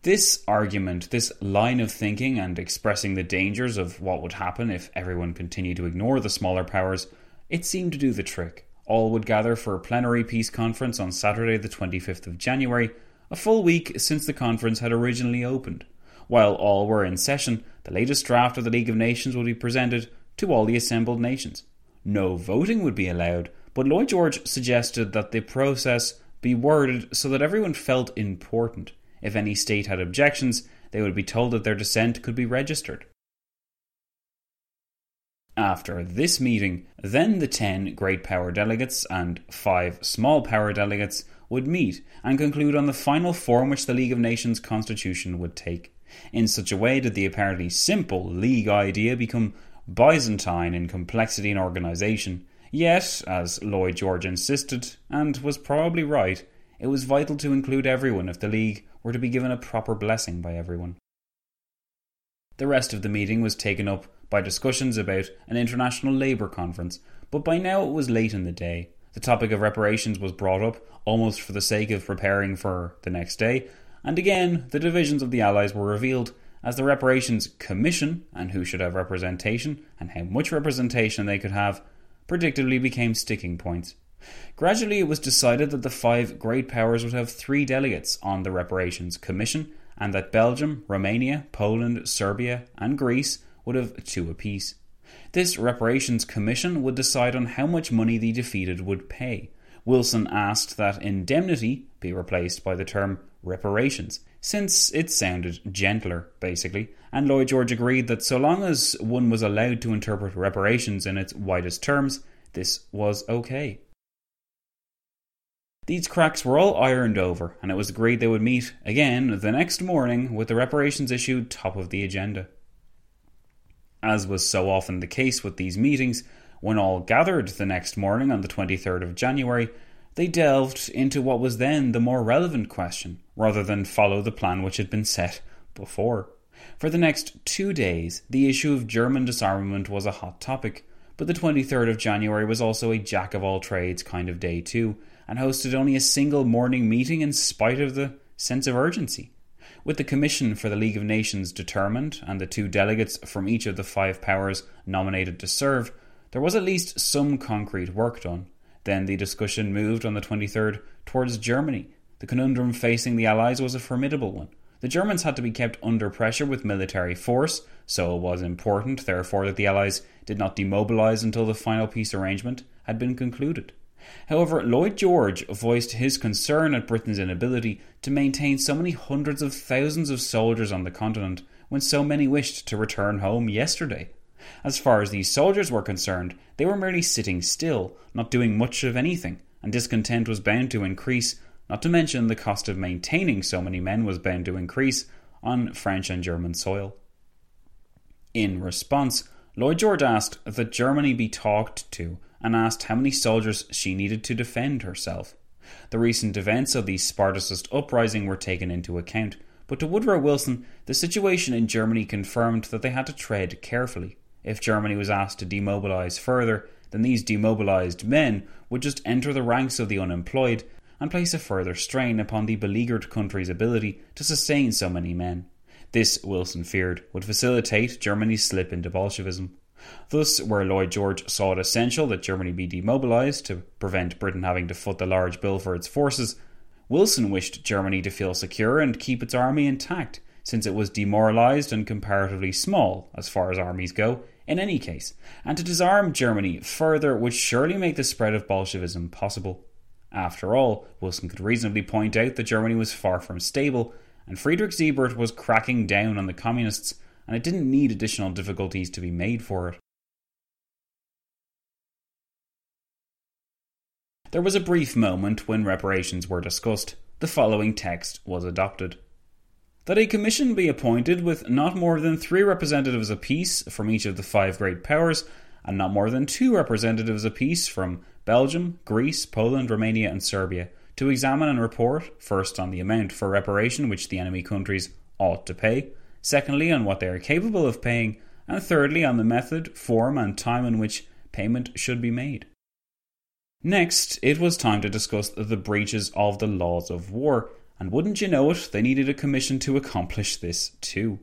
Speaker 1: This argument, this line of thinking, and expressing the dangers of what would happen if everyone continued to ignore the smaller powers, it seemed to do the trick. All would gather for a plenary peace conference on Saturday, the 25th of January, a full week since the conference had originally opened. While all were in session, the latest draft of the League of Nations would be presented to all the assembled nations. No voting would be allowed, but Lloyd George suggested that the process be worded so that everyone felt important. If any state had objections, they would be told that their dissent could be registered. After this meeting, then the 10 great power delegates and 5 small power delegates would meet and conclude on the final form which the League of Nations constitution would take. In such a way did the apparently simple League idea become Byzantine in complexity and organisation, Yet, as Lloyd George insisted, and was probably right, it was vital to include everyone if the League were to be given a proper blessing by everyone. The rest of the meeting was taken up by discussions about an international labour conference, but by now it was late in the day. The topic of reparations was brought up, almost for the sake of preparing for the next day, and again the divisions of the Allies were revealed as the Reparations Commission, and who should have representation, and how much representation they could have, predictably became sticking points. Gradually, it was decided that the five great powers would have three delegates on the Reparations Commission, and that Belgium, Romania, Poland, Serbia, and Greece would have two apiece. This Reparations Commission would decide on how much money the defeated would pay. Wilson asked that indemnity be replaced by the term reparations, since it sounded gentler, basically, and Lloyd George agreed that so long as one was allowed to interpret reparations in its widest terms, this was okay. These cracks were all ironed over, and it was agreed they would meet again the next morning with the reparations issue top of the agenda. As was so often the case with these meetings, when all gathered the next morning on the 23rd of January, they delved into what was then the more relevant question, rather than follow the plan which had been set before. For the next two days, the issue of German disarmament was a hot topic, but the 23rd of January was also a jack of all trades kind of day too, and hosted only a single morning meeting in spite of the sense of urgency. With the Commission for the League of Nations determined, and the two delegates from each of the five powers nominated to serve, there was at least some concrete work done. Then the discussion moved on the 23rd towards Germany. The conundrum facing the Allies was a formidable one. The Germans had to be kept under pressure with military force, so it was important, therefore, that the Allies did not demobilise until the final peace arrangement had been concluded. However, Lloyd George voiced his concern at Britain's inability to maintain so many hundreds of thousands of soldiers on the continent when so many wished to return home yesterday. As far as these soldiers were concerned, they were merely sitting still, not doing much of anything, and discontent was bound to increase not to mention the cost of maintaining so many men was bound to increase on French and German soil. In response, Lloyd George asked that Germany be talked to and asked how many soldiers she needed to defend herself. The recent events of the Spartacist uprising were taken into account, but to Woodrow Wilson, the situation in Germany confirmed that they had to tread carefully. If Germany was asked to demobilise further, then these demobilised men would just enter the ranks of the unemployed and place a further strain upon the beleaguered country's ability to sustain so many men. This, Wilson feared, would facilitate Germany's slip into Bolshevism. Thus, where Lloyd George saw it essential that Germany be demobilised to prevent Britain having to foot the large bill for its forces, Wilson wished Germany to feel secure and keep its army intact, since it was demoralised and comparatively small, as far as armies go, in any case, and to disarm Germany further would surely make the spread of Bolshevism possible. After all, Wilson could reasonably point out that Germany was far from stable, and Friedrich Ebert was cracking down on the communists, and it didn't need additional difficulties to be made for it. There was a brief moment when reparations were discussed. The following text was adopted that a commission be appointed with not more than three representatives apiece from each of the five great powers, and not more than two representatives apiece from Belgium, Greece, Poland, Romania, and Serbia, to examine and report, first on the amount for reparation which the enemy countries ought to pay, secondly on what they are capable of paying, and thirdly on the method, form, and time in which payment should be made. Next, it was time to discuss the breaches of the laws of war, and wouldn't you know it, they needed a commission to accomplish this too.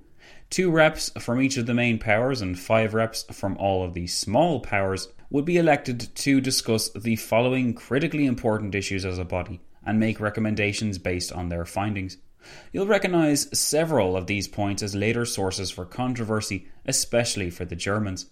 Speaker 1: Two reps from each of the main powers and five reps from all of the small powers would be elected to discuss the following critically important issues as a body and make recommendations based on their findings. You'll recognise several of these points as later sources for controversy, especially for the Germans.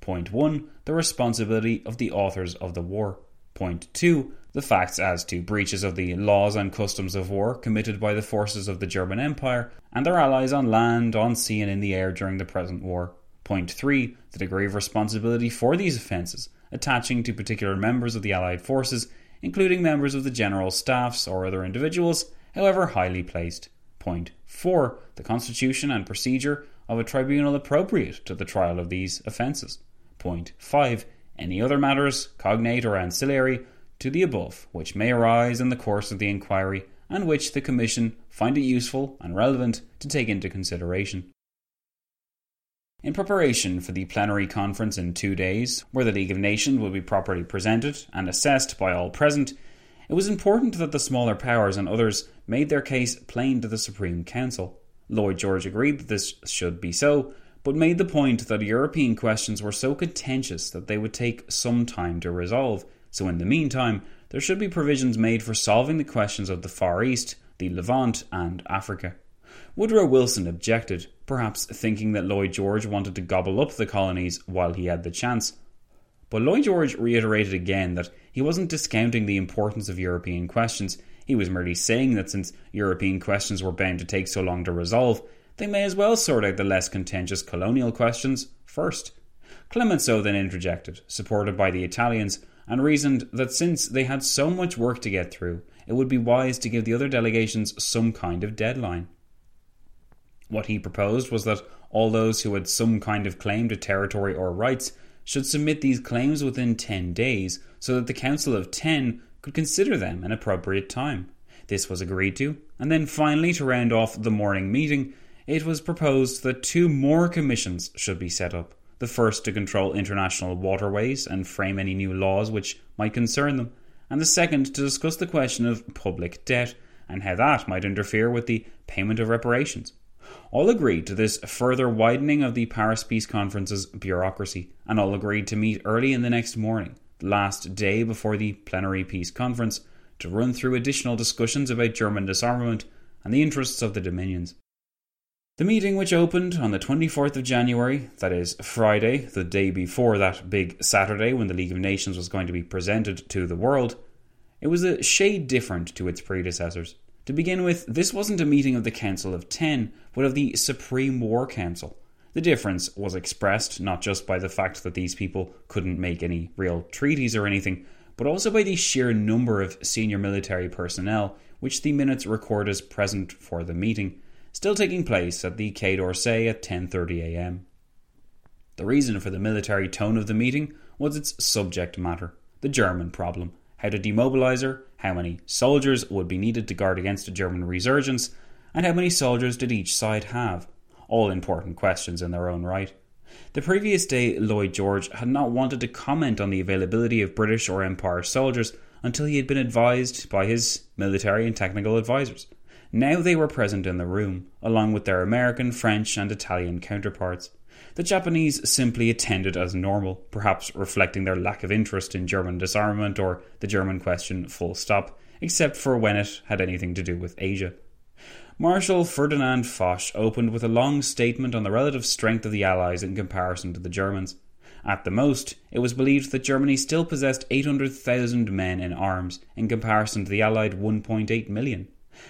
Speaker 1: Point 1 The responsibility of the authors of the war. Point 2 the facts as to breaches of the laws and customs of war committed by the forces of the German Empire and their allies on land, on sea, and in the air during the present war. Point 3. The degree of responsibility for these offences attaching to particular members of the Allied forces, including members of the general staffs or other individuals, however highly placed. Point 4. The constitution and procedure of a tribunal appropriate to the trial of these offences. Point 5. Any other matters, cognate or ancillary, to the above, which may arise in the course of the inquiry and which the Commission find it useful and relevant to take into consideration. In preparation for the plenary conference in two days, where the League of Nations will be properly presented and assessed by all present, it was important that the smaller powers and others made their case plain to the Supreme Council. Lloyd George agreed that this should be so, but made the point that European questions were so contentious that they would take some time to resolve, so, in the meantime, there should be provisions made for solving the questions of the Far East, the Levant, and Africa. Woodrow Wilson objected, perhaps thinking that Lloyd George wanted to gobble up the colonies while he had the chance. But Lloyd George reiterated again that he wasn't discounting the importance of European questions. He was merely saying that since European questions were bound to take so long to resolve, they may as well sort out the less contentious colonial questions first. Clemenceau then interjected, supported by the Italians, and reasoned that since they had so much work to get through, it would be wise to give the other delegations some kind of deadline. What he proposed was that all those who had some kind of claim to territory or rights should submit these claims within 10 days so that the Council of Ten could consider them an appropriate time. This was agreed to, and then finally, to round off the morning meeting, it was proposed that two more commissions should be set up the first to control international waterways and frame any new laws which might concern them, and the second to discuss the question of public debt and how that might interfere with the payment of reparations. All agreed to this further widening of the Paris Peace Conference's bureaucracy, and all agreed to meet early in the next morning, the last day before the plenary peace conference, to run through additional discussions about German disarmament and the interests of the dominions. The meeting, which opened on the 24th of January, that is, Friday, the day before that big Saturday when the League of Nations was going to be presented to the world, it was a shade different to its predecessors. To begin with, this wasn't a meeting of the Council of Ten, but of the Supreme War Council. The difference was expressed not just by the fact that these people couldn't make any real treaties or anything, but also by the sheer number of senior military personnel which the minutes record as present for the meeting still taking place at the Quai d'Orsay at 10:30 a.m. The reason for the military tone of the meeting was its subject matter, the German problem, how to demobilize her, how many soldiers would be needed to guard against a German resurgence, and how many soldiers did each side have, all important questions in their own right. The previous day, Lloyd George had not wanted to comment on the availability of British or Empire soldiers until he had been advised by his military and technical advisers. Now they were present in the room, along with their American, French, and Italian counterparts. The Japanese simply attended as normal, perhaps reflecting their lack of interest in German disarmament or the German question full stop, except for when it had anything to do with Asia. Marshal Ferdinand Foch opened with a long statement on the relative strength of the Allies in comparison to the Germans. At the most, it was believed that Germany still possessed 800,000 men in arms in comparison to the Allied 1.8 million.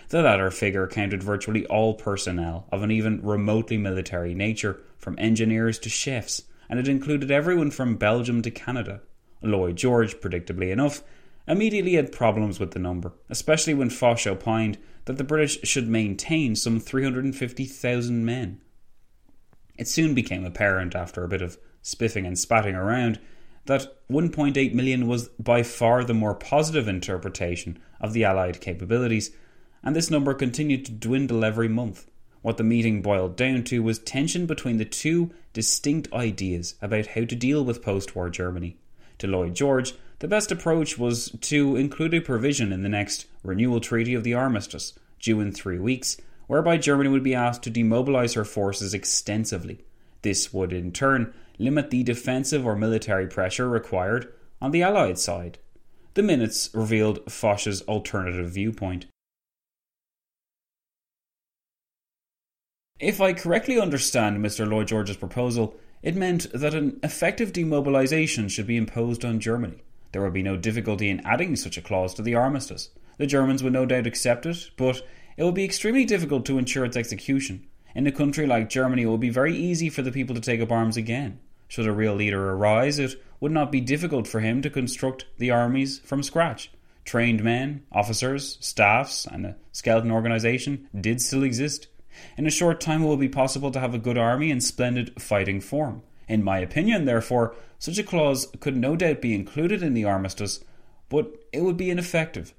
Speaker 1: The latter figure counted virtually all personnel of an even remotely military nature, from engineers to chefs, and it included everyone from Belgium to Canada. Lloyd George, predictably enough, immediately had problems with the number, especially when Foch opined that the British should maintain some 350,000 men. It soon became apparent, after a bit of spiffing and spatting around, that 1.8 million was by far the more positive interpretation of the Allied capabilities, and this number continued to dwindle every month. What the meeting boiled down to was tension between the two distinct ideas about how to deal with post war Germany. To Lloyd George, the best approach was to include a provision in the next renewal treaty of the armistice, due in three weeks, whereby Germany would be asked to demobilize her forces extensively. This would, in turn, limit the defensive or military pressure required on the Allied side. The minutes revealed Foch's alternative viewpoint. If I correctly understand Mr. Lloyd George's proposal, it meant that an effective demobilization should be imposed on Germany. There would be no difficulty in adding such a clause to the armistice. The Germans would no doubt accept it, but it would be extremely difficult to ensure its execution. In a country like Germany, it would be very easy for the people to take up arms again. Should a real leader arise, it would not be difficult for him to construct the armies from scratch. Trained men, officers, staffs, and a skeleton organization did still exist. In a short time, it will be possible to have a good army in splendid fighting form. In my opinion, therefore, such a clause could no doubt be included in the armistice, but it would be ineffective.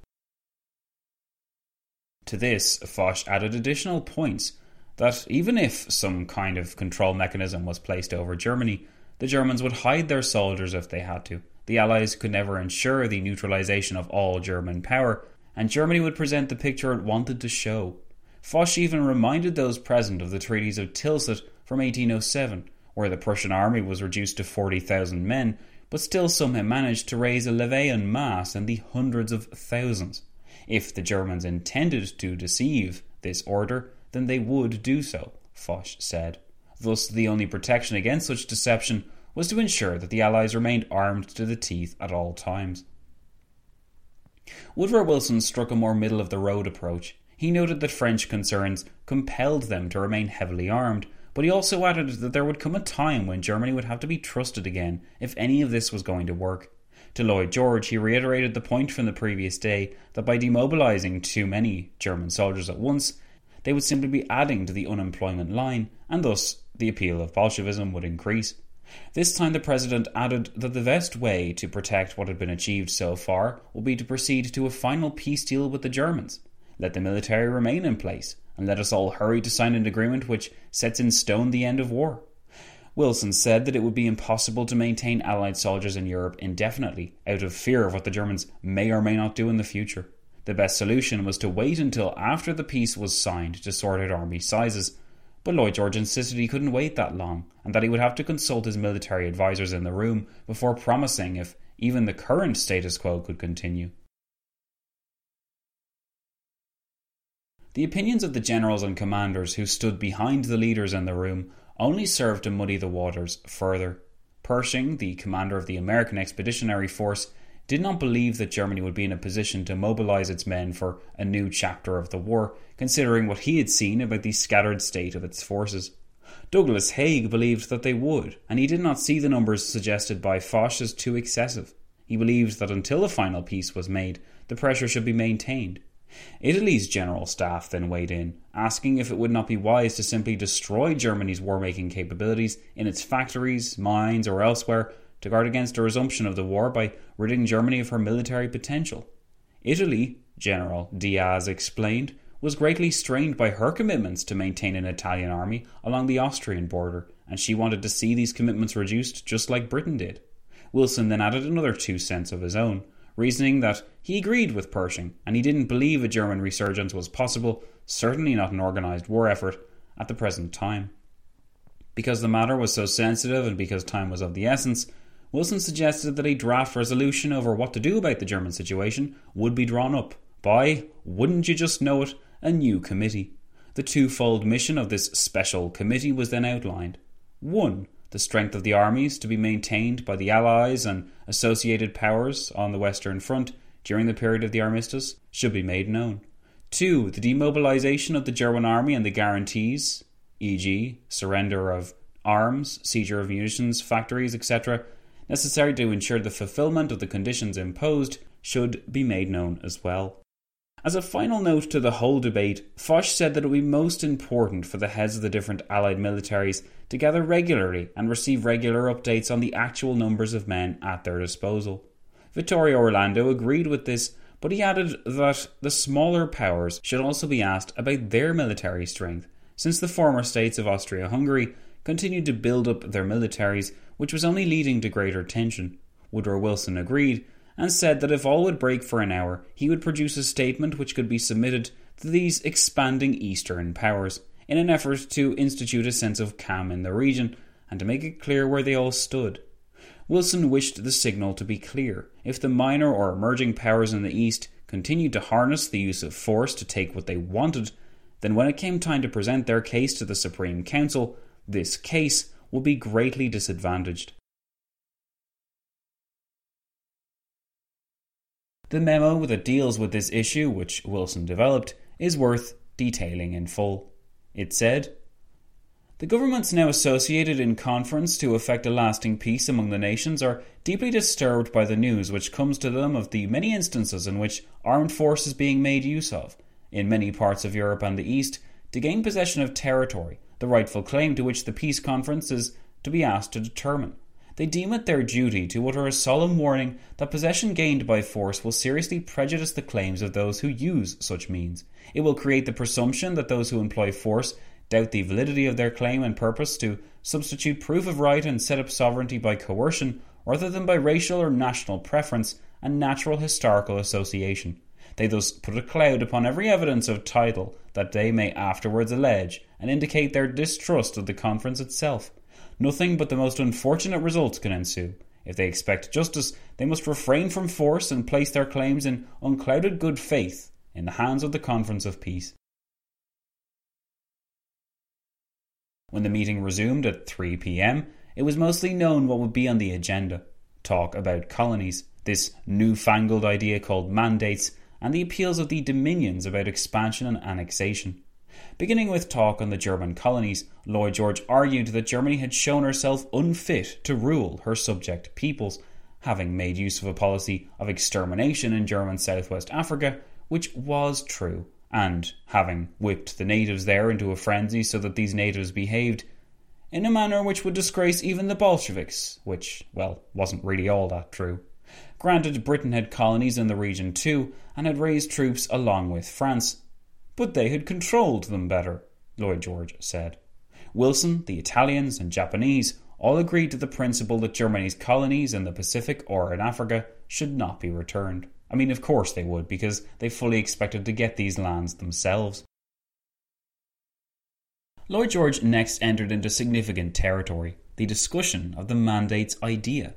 Speaker 1: To this, Foch added additional points that even if some kind of control mechanism was placed over Germany, the Germans would hide their soldiers if they had to. The Allies could never ensure the neutralization of all German power, and Germany would present the picture it wanted to show. Foch even reminded those present of the treaties of Tilsit from 1807, where the Prussian army was reduced to 40,000 men, but still somehow managed to raise a levée en masse in the hundreds of thousands. If the Germans intended to deceive this order, then they would do so, Foch said. Thus, the only protection against such deception was to ensure that the Allies remained armed to the teeth at all times. Woodrow Wilson struck a more middle of the road approach. He noted that French concerns compelled them to remain heavily armed, but he also added that there would come a time when Germany would have to be trusted again if any of this was going to work. To Lloyd George, he reiterated the point from the previous day that by demobilising too many German soldiers at once, they would simply be adding to the unemployment line, and thus the appeal of Bolshevism would increase. This time, the president added that the best way to protect what had been achieved so far would be to proceed to a final peace deal with the Germans. Let the military remain in place, and let us all hurry to sign an agreement which sets in stone the end of war. Wilson said that it would be impossible to maintain Allied soldiers in Europe indefinitely out of fear of what the Germans may or may not do in the future. The best solution was to wait until after the peace was signed to sort out army sizes, but Lloyd George insisted he couldn't wait that long and that he would have to consult his military advisers in the room before promising if even the current status quo could continue. The opinions of the generals and commanders who stood behind the leaders in the room only served to muddy the waters further. Pershing, the commander of the American Expeditionary Force, did not believe that Germany would be in a position to mobilize its men for a new chapter of the war, considering what he had seen about the scattered state of its forces. Douglas Haig believed that they would, and he did not see the numbers suggested by Foch as too excessive. He believed that until a final peace was made, the pressure should be maintained. Italy's general staff then weighed in, asking if it would not be wise to simply destroy Germany's war making capabilities in its factories, mines, or elsewhere to guard against a resumption of the war by ridding Germany of her military potential. Italy, General Diaz explained, was greatly strained by her commitments to maintain an Italian army along the Austrian border, and she wanted to see these commitments reduced just like Britain did. Wilson then added another two cents of his own reasoning that he agreed with Pershing and he didn't believe a German resurgence was possible, certainly not an organised war effort, at the present time. Because the matter was so sensitive and because time was of the essence, Wilson suggested that a draft resolution over what to do about the German situation would be drawn up by, wouldn't you just know it, a new committee. The twofold mission of this special committee was then outlined. One, the strength of the armies to be maintained by the Allies and associated powers on the Western Front during the period of the armistice should be made known. Two, the demobilization of the German army and the guarantees, e.g., surrender of arms, seizure of munitions, factories, etc., necessary to ensure the fulfillment of the conditions imposed, should be made known as well. As a final note to the whole debate, Foch said that it would be most important for the heads of the different Allied militaries to gather regularly and receive regular updates on the actual numbers of men at their disposal. Vittorio Orlando agreed with this, but he added that the smaller powers should also be asked about their military strength, since the former states of Austria Hungary continued to build up their militaries, which was only leading to greater tension. Woodrow Wilson agreed and said that if all would break for an hour, he would produce a statement which could be submitted to these expanding Eastern powers in an effort to institute a sense of calm in the region and to make it clear where they all stood. Wilson wished the signal to be clear. If the minor or emerging powers in the East continued to harness the use of force to take what they wanted, then when it came time to present their case to the Supreme Council, this case would be greatly disadvantaged. The memo that deals with this issue, which Wilson developed, is worth detailing in full. It said, the governments now associated in conference to effect a lasting peace among the nations are deeply disturbed by the news which comes to them of the many instances in which armed force is being made use of, in many parts of Europe and the East, to gain possession of territory, the rightful claim to which the peace conference is to be asked to determine. They deem it their duty to utter a solemn warning that possession gained by force will seriously prejudice the claims of those who use such means. It will create the presumption that those who employ force doubt the validity of their claim and purpose to substitute proof of right and set up sovereignty by coercion rather than by racial or national preference and natural historical association. They thus put a cloud upon every evidence of title that they may afterwards allege and indicate their distrust of the conference itself. Nothing but the most unfortunate results can ensue. If they expect justice, they must refrain from force and place their claims in unclouded good faith in the hands of the Conference of Peace. When the meeting resumed at 3 pm, it was mostly known what would be on the agenda talk about colonies, this newfangled idea called mandates, and the appeals of the dominions about expansion and annexation. Beginning with talk on the German colonies, Lloyd George argued that Germany had shown herself unfit to rule her subject peoples, having made use of a policy of extermination in German southwest Africa, which was true and having whipped the natives there into a frenzy so that these natives behaved in a manner which would disgrace even the Bolsheviks, which, well, wasn't really all that true. Granted, Britain had colonies in the region too, and had raised troops along with France, but they had controlled them better, Lloyd George said. Wilson, the Italians, and Japanese all agreed to the principle that Germany's colonies in the Pacific or in Africa should not be returned. I mean, of course they would, because they fully expected to get these lands themselves. Lloyd George next entered into significant territory the discussion of the mandates idea.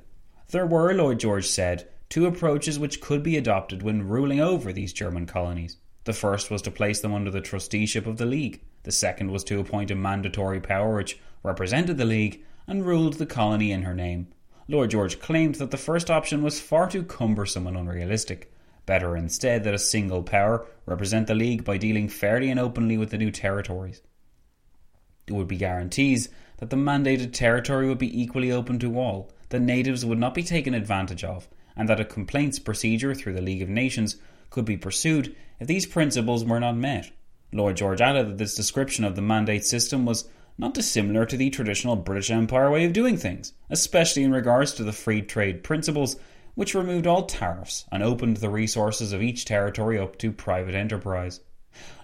Speaker 1: There were, Lloyd George said, two approaches which could be adopted when ruling over these German colonies. The first was to place them under the trusteeship of the League, the second was to appoint a mandatory power which represented the League and ruled the colony in her name. Lloyd George claimed that the first option was far too cumbersome and unrealistic. Better instead that a single power represent the League by dealing fairly and openly with the new territories. There would be guarantees that the mandated territory would be equally open to all, that natives would not be taken advantage of, and that a complaints procedure through the League of Nations could be pursued if these principles were not met. Lloyd George added that this description of the mandate system was not dissimilar to the traditional British Empire way of doing things, especially in regards to the free trade principles, which removed all tariffs and opened the resources of each territory up to private enterprise.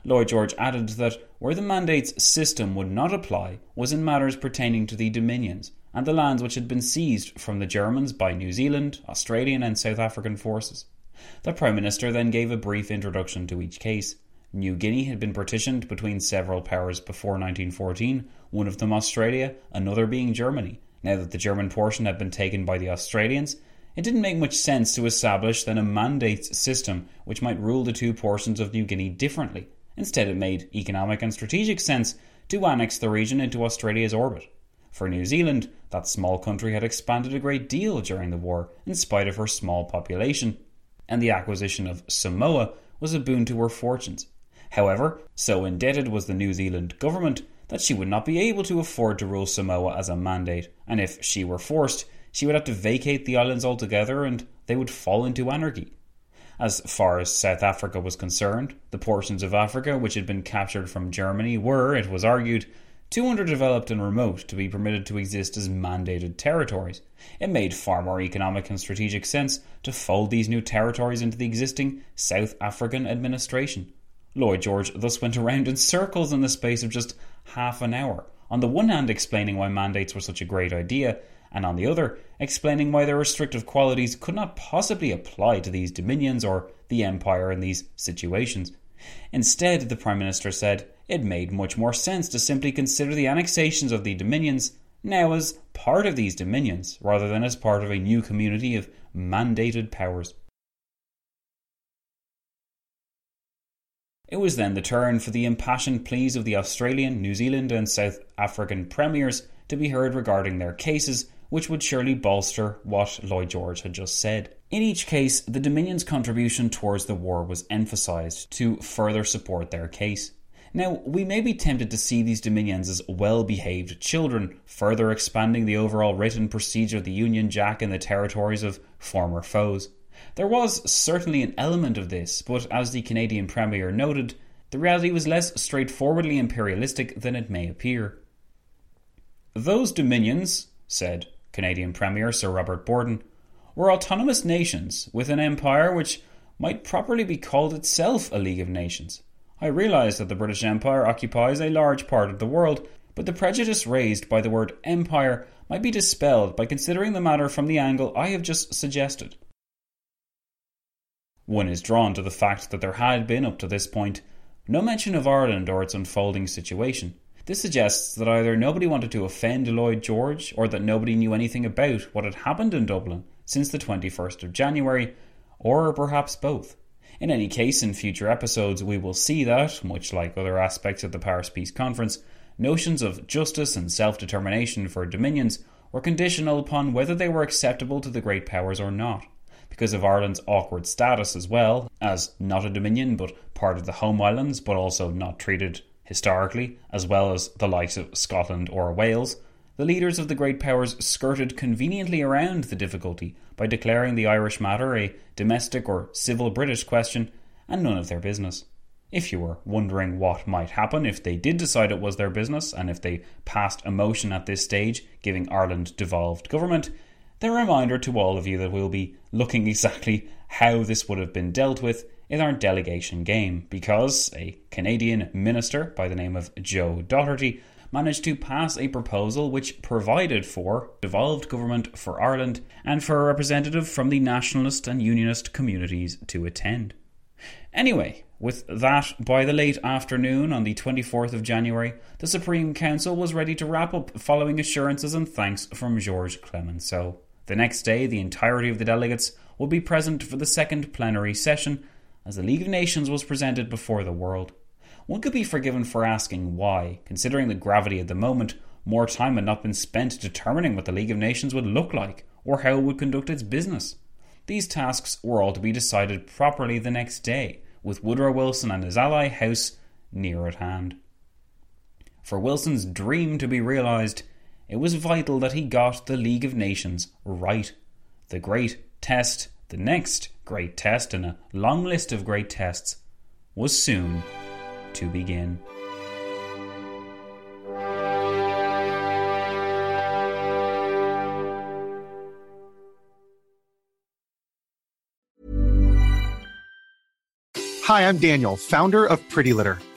Speaker 1: Lloyd George added that where the mandates system would not apply was in matters pertaining to the dominions and the lands which had been seized from the Germans by New Zealand, Australian, and South African forces. The Prime Minister then gave a brief introduction to each case. New Guinea had been partitioned between several powers before 1914, one of them Australia, another being Germany. Now that the German portion had been taken by the Australians, it didn't make much sense to establish then a mandates system which might rule the two portions of New Guinea differently. Instead, it made economic and strategic sense to annex the region into Australia's orbit. For New Zealand, that small country had expanded a great deal during the war, in spite of her small population, and the acquisition of Samoa was a boon to her fortunes. However, so indebted was the New Zealand government that she would not be able to afford to rule Samoa as a mandate, and if she were forced, she would have to vacate the islands altogether and they would fall into anarchy. As far as South Africa was concerned, the portions of Africa which had been captured from Germany were, it was argued, too underdeveloped and remote to be permitted to exist as mandated territories. It made far more economic and strategic sense to fold these new territories into the existing South African administration. Lloyd George thus went around in circles in the space of just half an hour, on the one hand explaining why mandates were such a great idea, and on the other, explaining why their restrictive qualities could not possibly apply to these dominions or the empire in these situations. Instead, the Prime Minister said it made much more sense to simply consider the annexations of the dominions now as part of these dominions rather than as part of a new community of mandated powers. It was then the turn for the impassioned pleas of the Australian, New Zealand, and South African premiers to be heard regarding their cases, which would surely bolster what Lloyd George had just said. In each case, the Dominion's contribution towards the war was emphasised to further support their case. Now, we may be tempted to see these dominions as well behaved children, further expanding the overall written procedure of the Union Jack in the territories of former foes. There was certainly an element of this, but as the Canadian Premier noted, the reality was less straightforwardly imperialistic than it may appear. Those dominions, said Canadian Premier Sir Robert Borden, were autonomous nations with an empire which might properly be called itself a League of Nations. I realise that the British Empire occupies a large part of the world, but the prejudice raised by the word empire might be dispelled by considering the matter from the angle I have just suggested. One is drawn to the fact that there had been, up to this point, no mention of Ireland or its unfolding situation. This suggests that either nobody wanted to offend Lloyd George or that nobody knew anything about what had happened in Dublin since the 21st of January, or perhaps both. In any case, in future episodes, we will see that, much like other aspects of the Paris Peace Conference, notions of justice and self determination for dominions were conditional upon whether they were acceptable to the great powers or not. Because of Ireland's awkward status as well, as not a dominion but part of the home islands, but also not treated historically, as well as the likes of Scotland or Wales, the leaders of the great powers skirted conveniently around the difficulty by declaring the Irish matter a domestic or civil British question and none of their business. If you were wondering what might happen if they did decide it was their business and if they passed a motion at this stage giving Ireland devolved government, then a reminder to all of you that we'll be looking exactly how this would have been dealt with in our delegation game because a Canadian minister by the name of Joe Doherty managed to pass a proposal which provided for devolved government for Ireland and for a representative from the nationalist and unionist communities to attend. Anyway, with that, by the late afternoon on the 24th of January, the Supreme Council was ready to wrap up following assurances and thanks from Georges Clemenceau. The next day, the entirety of the delegates would be present for the second plenary session as the League of Nations was presented before the world. One could be forgiven for asking why, considering the gravity of the moment, more time had not been spent determining what the League of Nations would look like or how it would conduct its business. These tasks were all to be decided properly the next day, with Woodrow Wilson and his ally House near at hand. For Wilson's dream to be realised, it was vital that he got the League of Nations right. The great test, the next great test in a long list of great tests, was soon to begin.
Speaker 6: Hi, I'm Daniel, founder of Pretty Litter.